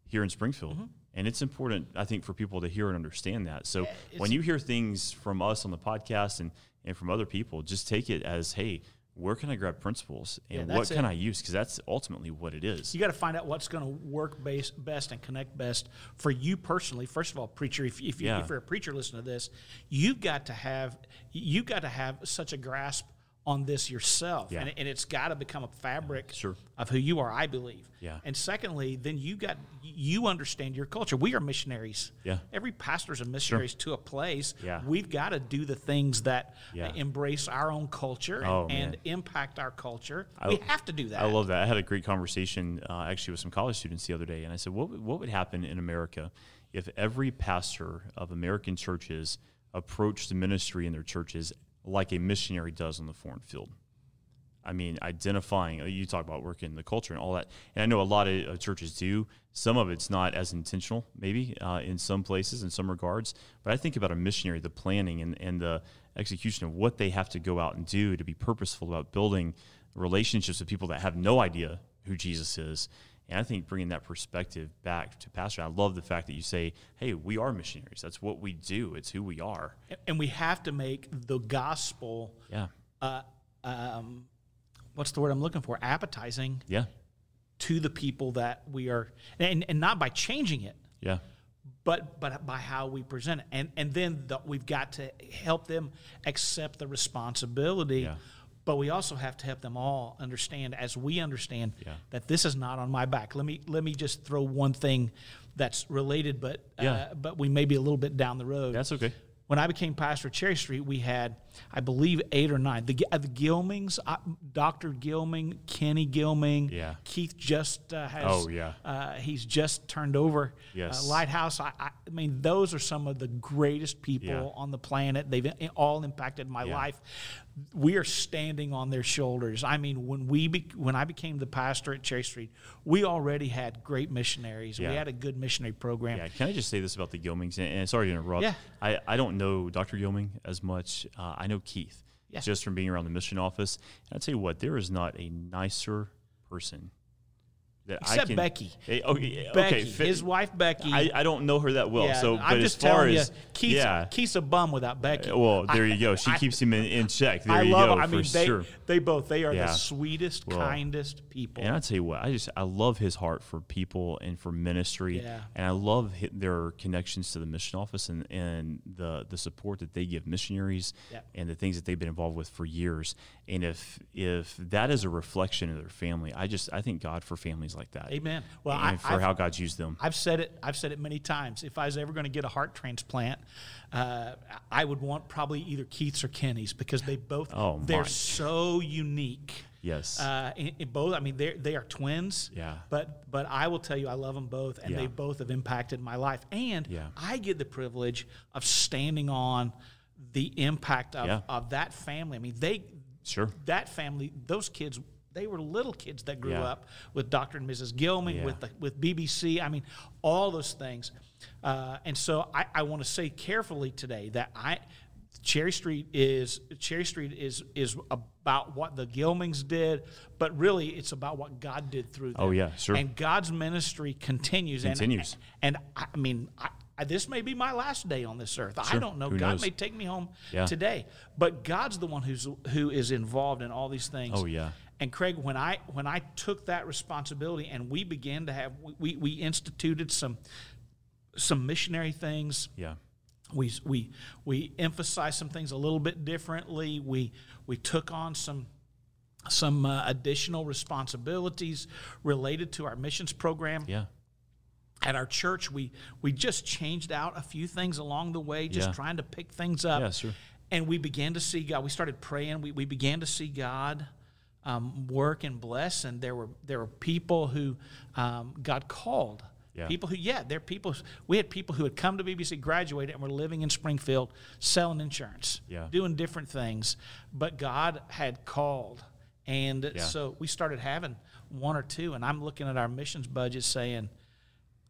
here in Springfield. Mm-hmm. And it's important, I think, for people to hear and understand that. So when you hear things from us on the podcast and, and from other people, just take it as, hey, where can I grab principles and Yeah, what can it. I use? Because that's ultimately what it is. You got to find out what's going to work base, best and connect best for you personally. First of all, preacher, if, if, you, Yeah. if you're a preacher listen to this, you've got to have you've got to have such a grasp on this yourself, Yeah. and, and it's got to become a fabric Sure. of who you are. I believe. Yeah. And secondly, then you got you understand your culture. We are missionaries. Yeah. Every pastor's a missionary to a place. Yeah. We've got to do the things that Yeah. embrace our own culture and, Oh, and impact our culture. we have to do that. I love that. I had a great conversation uh, actually with some college students the other day, and I said, what, what would happen in America if every pastor of American churches approached the ministry in their churches like a missionary does on the foreign field? I mean, identifying, you talk about working the culture and all that. And I know a lot of uh, churches do. Some of it's not as intentional, maybe uh, in some places, in some regards. But I think about a missionary, the planning and, and the execution of what they have to go out and do to be purposeful about building relationships with people that have no idea who Jesus is. And I think bringing that perspective back to pastor, I love the fact that you say, hey, we are missionaries. That's what we do, it's who we are. and we have to make the gospel Yeah. uh, um, what's the word I'm looking for? Appetizing Yeah. to the people that we are, and, and not by changing it, Yeah. but but by how we present it, and and then the, we've got to help them accept the responsibility. Yeah. But we also have to help them all understand, as we understand, Yeah. that this is not on my back. Let me let me just throw one thing that's related, but Yeah. uh, but we may be a little bit down the road. That's okay. when I became pastor at Cherry Street, we had, I believe, eight or nine. The, uh, the Gilmings, uh, Dr. Gilming, Kenny Gilming, Yeah. Keith just uh, has. Oh, yeah. Uh, he's just turned over. Yes. Uh, Lighthouse. I, I, I mean, those are some of the greatest people Yeah. on the planet. They've all impacted my Yeah. life. We are standing on their shoulders. I mean, when we be, when I became the pastor at Cherry Street, we already had great missionaries. Yeah. We had a good missionary program. Yeah, can I just say this about the Gilmings? And, and sorry to interrupt. Yeah. I, I don't know Dr. Gilming as much. Uh, I know Keith Yeah. just from being around the mission office. And I tell you what, there is not a nicer person that I Except can. Becky. Eh, oh, hey, okay, Becky, okay, his wife Becky. I, I don't know her that well. Yeah, so, but I'm as just far telling as you, Keith's, yeah, Keith's a bum without Becky. Uh, well, there you go. She I- keeps him in, in check. There I you love. go. I mean, they sure. they both they are Yeah. the sweetest, Well, kindest people. And I tell you what, I just I love his heart for people and for ministry, Yeah. and I love their connections to the mission office and, and the the support that they give missionaries and the things that they've been involved with for years. And if if that is a reflection of their family, I just I thank God for families like that. Amen. Well, I, for I've, how God's used them. I've said it. I've said it many times. If I was ever going to get a heart transplant, uh, I would want probably either Keith's or Kenny's because they both Oh, they're so unique. yes. Uh, in, in both, I mean, they they are twins. Yeah. But but I will tell you, I love them both, and Yeah. they both have impacted my life. And Yeah. I get the privilege of standing on the impact of, Yeah. of that family. I mean, they Sure. that family, those kids. They were little kids that grew Yeah. up with Dr. and Mrs. Gilman, Yeah. with the, with BBC. I mean, all those things. Uh, and so I, I want to say carefully today that I Cherry Street is Cherry Street is is about what the Gilmings did, but really it's about what God did through them. Oh, yeah, sure. And God's ministry continues. Continues. And, and I mean, I, I, this may be my last day on this earth. I don't know. Who God knows? may take me home Yeah. today, but God's the one who's who is involved in all these things. Oh, yeah. And Craig, when I when I took that responsibility and we began to have we, we instituted some some missionary things yeah. we we we emphasized some things a little bit differently. We we took on some some uh, additional responsibilities related to our missions program Yeah. at our church. We we just changed out a few things along the way, just Yeah. trying to pick things up. Yeah, sure. And we began to see God. We started praying. We, we began to see God um, work and bless. And there were there were people who um, God called. Yeah. People who, yeah, there are people. We had people who had come to BBC, graduated, and were living in Springfield, selling insurance, Yeah. doing different things. But God had called, and Yeah. so we started having one or two. And I'm looking at our missions budget, saying,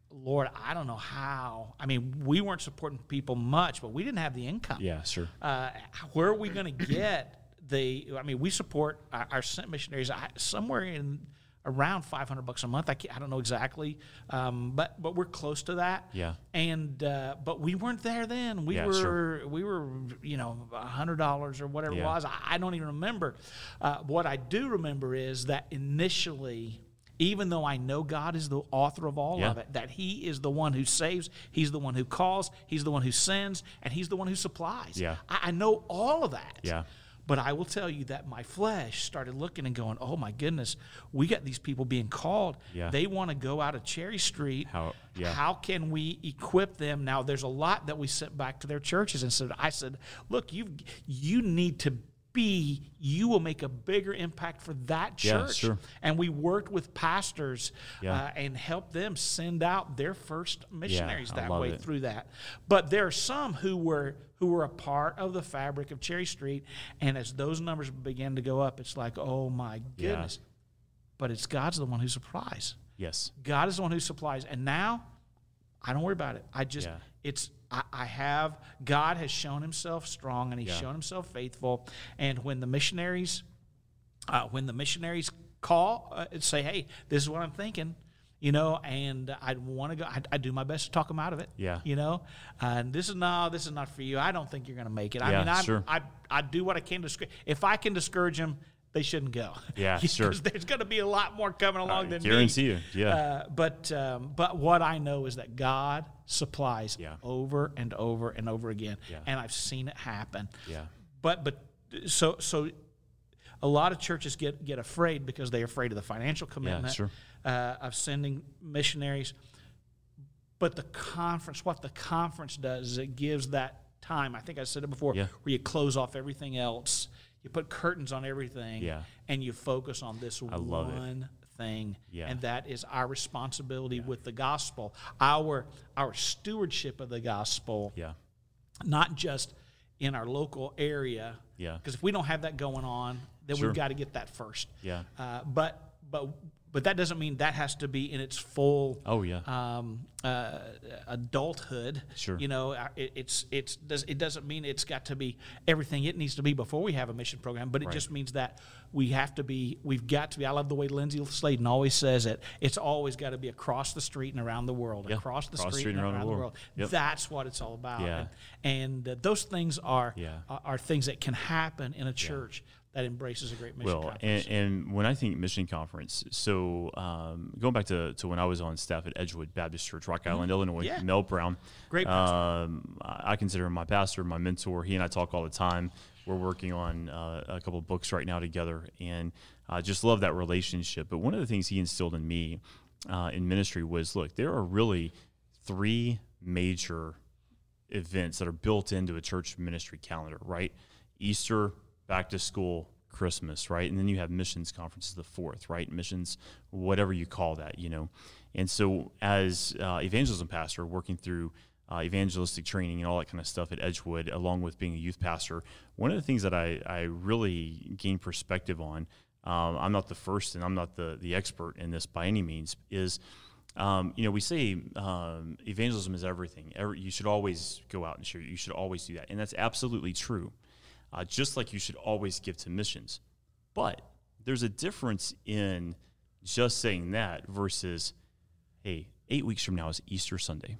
Lord, I don't know how. I mean, we weren't supporting people much, but we didn't have the income. Yeah, sure. Uh, where are we going to get the? I mean, we support our, our sent missionaries somewhere in around 500 bucks a month. I, I don't know exactly, um, but but we're close to that. Yeah. And uh, but we weren't there then. We Yeah, were sure. we were you know hundred dollars or whatever Yeah. it was. I, I don't even remember. Uh, what I do remember is that initially. Even though I know God is the author of all Yeah. of it, that He is the one who saves, He's the one who calls, He's the one who sends, and He's the one who supplies. Yeah. I, I know all of that. Yeah. But I will tell you that my flesh started looking and going, oh my goodness, we got these people being called. Yeah. They want to go out of Cherry Street. How- yeah. How can we equip them? Now, there's a lot that we sent back to their churches and said, I said, look, you you need to be, you will make a bigger impact for that Yeah, church. sure. And we worked with pastors Yeah. uh, and helped them send out their first missionaries I that way it. through that. But there are some who were who were a part of the fabric of Cherry Street, and as those numbers began to go up, it's like, oh my Yeah. goodness. But it's God's the one who supplies. Yes. God is the one who supplies, and now I don't worry about it. I just Yeah. it's I, I have God has shown Himself strong, and He's Yeah. shown Himself faithful. And when the missionaries, uh, when the missionaries call uh, and say, "Hey, this is what I'm thinking," you know, and I want to go. I, I do my best to talk them out of it. Yeah. you know, and this is no, this is not for you. I don't think you're going to make it. I Yeah, mean, I, sure. I I do what I can to discourage. If I can discourage them. They shouldn't go. Yeah, sure. There's going to be a lot more coming along I than me. guarantee you. Yeah. Uh, but um, but what I know is that God supplies Yeah. over and over and over again, Yeah. and I've seen it happen. Yeah. But but so so a lot of churches get get afraid because they're afraid of the financial commitment sure. uh, of sending missionaries. But the conference, what the conference does is it gives that time. I think I said it before, Yeah. where you close off everything else, you put curtains on everything, Yeah. and you focus on this love it. one thing, Yeah. and that is our responsibility with the gospel, our our stewardship of the gospel, Yeah. not just in our local area. Yeah. Because if we don't have that going on, then Sure. we've got to get that first. Yeah. Uh, but but but that doesn't mean that has to be in its full Oh yeah. um, uh, adulthood. Sure. You know, it, it's it's does it doesn't mean it's got to be everything it needs to be before we have a mission program, but it Right. just means that we have to be. We've got to be. I love the way Lindsay Sladen always says it. It's always got to be across the street and around the world. Yeah. Across the Across street, and around, the world. Yep. That's what it's all about. Yeah. And, and uh, those things are, Yeah. are are things that can happen in a church that embraces a great mission Well, conference. and, and when I think mission conference, so um, going back to, to when I was on staff at Edgewood Baptist Church, Rock Island, Illinois, Mm-hmm. Yeah. Mel Brown. Great pastor. Um, I consider him my pastor, my mentor. He and I talk all the time. We're working on uh, a couple of books right now together, and I just love that relationship. But one of the things he instilled in me uh, in ministry was, look, there are really three major events that are built into a church ministry calendar, right? Easter, back to school, Christmas, right? And then you have missions conferences the fourth, right? Missions, whatever you call that, you know. And so, as uh, evangelism pastor, working through uh, evangelistic training and all that kind of stuff at Edgewood, along with being a youth pastor, one of the things that I, I really gained perspective on, um, I'm not the first and I'm not the, the expert in this by any means, is um, you know, we say um, evangelism is everything. Every, you should always go out and share. You should always do that, and that's absolutely true. Uh, just like you should always give to missions, but there's a difference in just saying that versus, hey, eight weeks from now is Easter Sunday.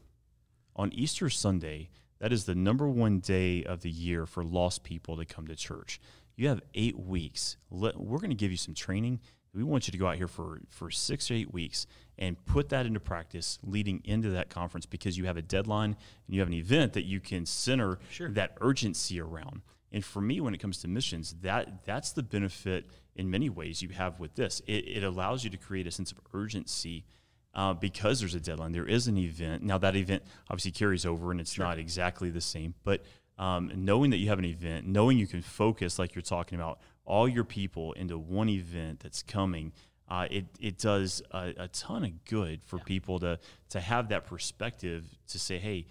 On Easter Sunday, that is the number one day of the year for lost people to come to church. You have eight weeks. Let, we're going to give you some training. We want you to go out here for, for six or eight weeks and put that into practice leading into that conference because you have a deadline and you have an event that you can center Sure. that urgency around. And for me, when it comes to missions, that that's the benefit in many ways you have with this. It, it allows you to create a sense of urgency uh, because there's a deadline. There is an event. Now that event obviously carries over, and it's not exactly the same. But um, knowing that you have an event, knowing you can focus, like you're talking about, all your people into one event that's coming, uh, it it does a, a ton of good for people to to have that perspective to say, hey,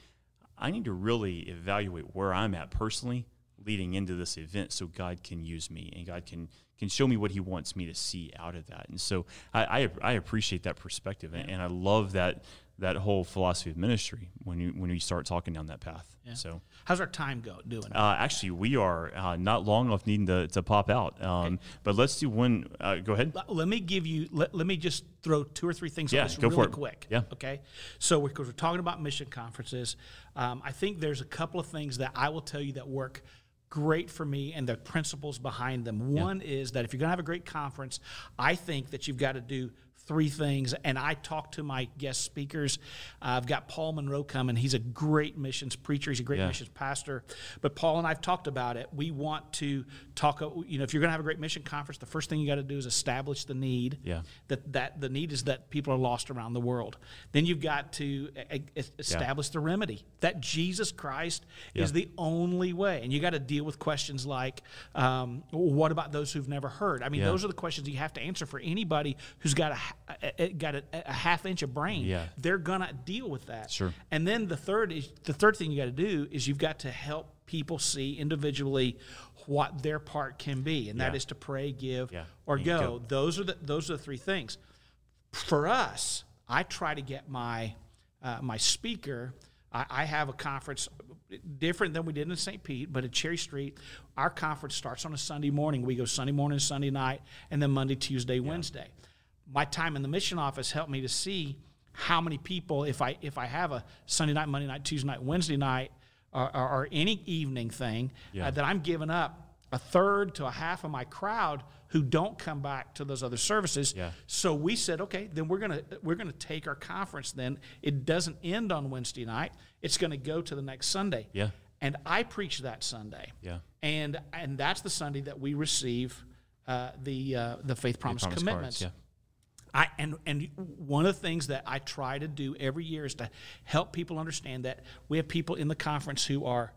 I need to really evaluate where I'm at personally leading into this event so God can use me and God can can show me what he wants me to see out of that. And so I I, I appreciate that perspective and, and I love that that whole philosophy of ministry when you when you start talking down that path. Yeah. So How's our time go doing? uh, actually, we are uh, not long off needing to, to pop out. Um, But let's do one. Uh, go ahead. Let- me give you let, let me just throw two or three things Yeah, on this go really for it. quick Yeah. okay so we're, 'cause we're talking about mission conferences um, i think there's a couple of things that i will tell you that work great for me and the principles behind them. One is that if you're going to have a great conference i think that you've got to do three things and i talk to my guest speakers uh, i've got paul monroe coming he's a great missions preacher he's a great Yeah. missions pastor but paul and i've talked about it we want to talk uh, you know if you're going to have a great mission conference the first thing you got to do is establish the need Yeah. that that the need is that people are lost around the world. Then you've got to establish the remedy that Jesus Christ is the only way, and you got to deal with questions like, um, "What about those who've never heard?" I mean, Yeah. those are the questions you have to answer for anybody who's got a, a- got a, a half inch of brain. Yeah. They're gonna deal with that. Sure. And then the third is the third thing you got to do is you've got to help people see individually what their part can be, and that Yeah. is to pray, give, Yeah. or go. go. Those are the those are the three things. For us, I try to get my uh, my speaker. I, I have a conference different than we did in St. Pete, but at Cherry Street, our conference starts on a Sunday morning. We go Sunday morning, Sunday night, and then Monday, Tuesday, Wednesday. My time in the mission office helped me to see how many people, if I if I have a Sunday night, Monday night, Tuesday night, Wednesday night, or, or, or any evening thing, Yeah. uh, that I'm giving up a third to a half of my crowd who don't come back to those other services. Yeah. So we said, okay, then we're gonna we're gonna take our conference. Then it doesn't end on Wednesday night. It's gonna go to the next Sunday. Yeah. And I preach that Sunday. Yeah. And and that's the Sunday that we receive uh, the uh, the faith promise, Promise commitments. cards, I and and one of the things that I try to do every year is to help people understand that we have people in the conference who are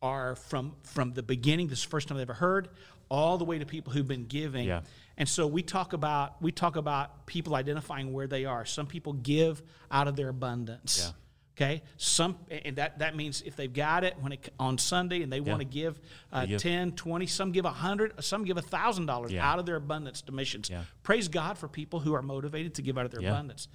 are from from the beginning, this is the first time they've ever heard, all the way to people who've been giving. Yeah. And so we talk about we talk about people identifying where they are. Some people give out of their abundance. Yeah. Okay. Some and that that means if they've got it when it on Sunday and they want to give, uh, give. 10, 10, 20, some give a hundred, some give a thousand dollars out of their abundance to missions. Yeah. Praise God for people who are motivated to give out of their Yeah. abundance.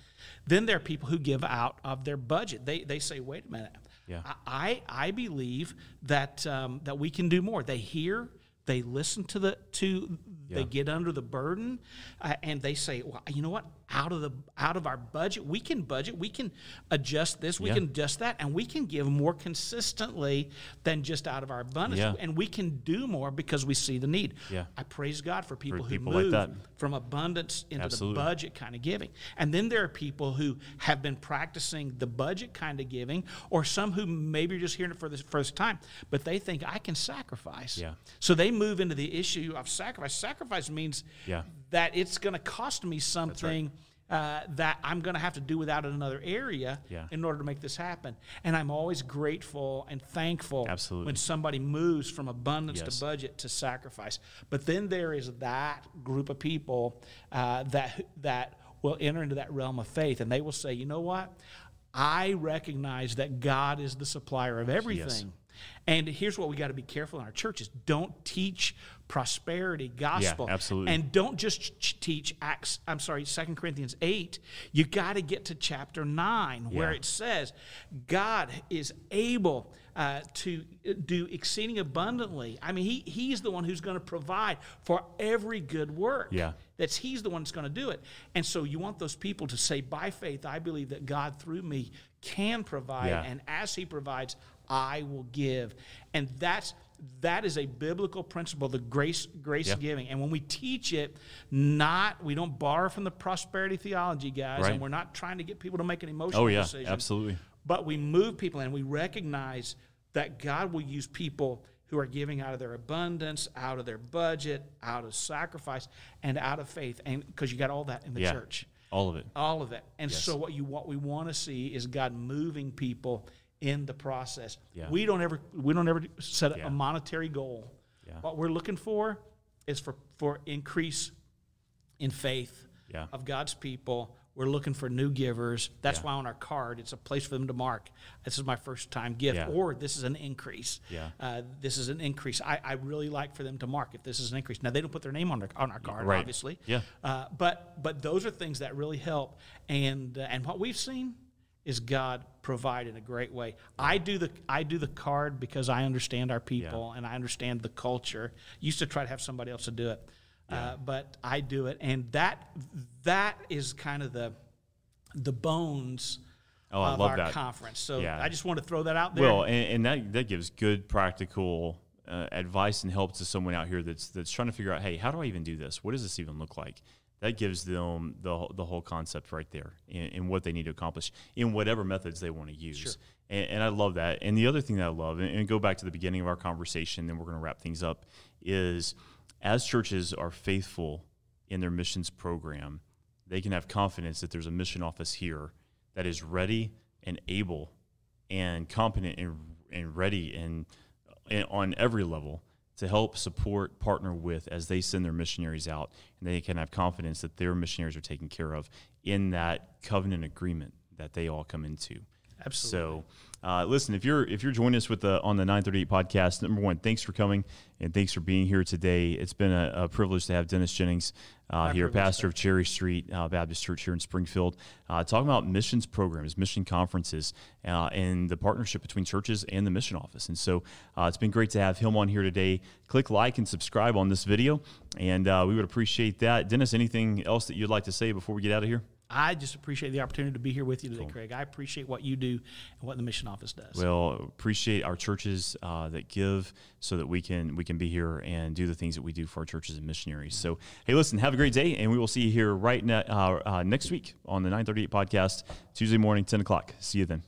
Then there are people who give out of their budget. They they say, wait a minute. Yeah. I I believe that um, that we can do more. They hear, they listen to the to they get under the burden, uh, and they say, well, you know what? Out of the out of our budget, we can budget, we can adjust this, we Yeah. can adjust that, and we can give more consistently than just out of our abundance, Yeah. and we can do more because we see the need. Yeah. I praise God for people who people move that. from abundance into Absolutely. the budget kind of giving. And then there are people who have been practicing the budget kind of giving, or some who maybe are just hearing it for the first time, but they think I can sacrifice. Yeah. So they move into the issue of sacrifice. Sacrifice means Yeah. That it's going to cost me something. Uh, that I'm going to have to do without in another area Yeah. in order to make this happen. And I'm always grateful and thankful Absolutely. when somebody moves from abundance Yes. to budget to sacrifice. But then there is that group of people uh, that that will enter into that realm of faith, and they will say, you know what? I recognize that God is the supplier of everything. And here's what we got to be careful in our churches: don't teach prosperity gospel, absolutely. and don't just ch- teach Acts. I'm sorry, Second Corinthians eight. You got to get to chapter nine, where Yeah. it says God is able uh, to do exceeding abundantly. I mean, he he's the one who's going to provide for every good work. Yeah. That's he's the one that's going to do it. And so you want those people to say, by faith, I believe that God through me can provide, Yeah. and as He provides, I will give. And that's that is a biblical principle, the grace grace Yeah. giving. And when we teach it, not we don't borrow from the prosperity theology guys, Right. and we're not trying to get people to make an emotional Oh yeah, decision. absolutely. But we move people and we recognize that God will use people who are giving out of their abundance, out of their budget, out of sacrifice, and out of faith. And because you got all that in the Yeah. church. All of it. All of it. And Yes. so what you what we want to see is God moving people in the process. Yeah. We don't ever we don't ever set a- Yeah. a monetary goal. Yeah. What we're looking for is for for increase in faith of God's people. We're looking for new givers. That's why on our card it's a place for them to mark. This is my first time gift, or this is an increase. Yeah. Uh, this is an increase. I, I really like for them to mark if this is an increase. Now they don't put their name on their, on our card, Right. obviously. Yeah. Uh, but but those are things that really help. And uh, and what we've seen is God provide in a great way. I do the I do the card because I understand our people yeah. and I understand the culture. Used to try to have somebody else to do it, yeah. uh, but I do it, and that that is kind of the the bones. Oh, of our that. conference. So yeah. I just want to throw that out there. Well, and, and that that gives good practical uh, advice and help to someone out here that's that's trying to figure out, hey, how do I even do this? What does this even look like? That gives them the, the whole concept right there in, what they need to accomplish in whatever methods they want to use. Sure. And, and, I love that. And the other thing that I love, and, and go back to the beginning of our conversation, then we're going to wrap things up, is as churches are faithful in their missions program, they can have confidence that there's a mission office here that is ready and able and competent and, and ready and, and on every level to help support, partner with as they send their missionaries out, and they can have confidence that their missionaries are taken care of in that covenant agreement that they all come into. Absolutely. So, uh, listen, if you're if you're joining us with the on the 938 podcast, number one, thanks for coming and thanks for being here today. It's been a, a privilege to have Dennis Jennings uh, here, pastor of Cherry Street uh, Baptist Church here in Springfield, uh, talking about missions programs, mission conferences, uh, and the partnership between churches and the mission office. And so uh, it's been great to have him on here today. Click like and subscribe on this video, and uh, we would appreciate that. Dennis, anything else that you'd like to say before we get out of here? I just appreciate the opportunity to be here with you today, cool. Craig. I appreciate what you do and what the mission office does. Well, appreciate our churches uh, that give so that we can we can be here and do the things that we do for our churches and missionaries. So, hey, listen, have a great day, and we will see you here right ne- uh, uh, next week on the 938 podcast, Tuesday morning, 10 o'clock. See you then.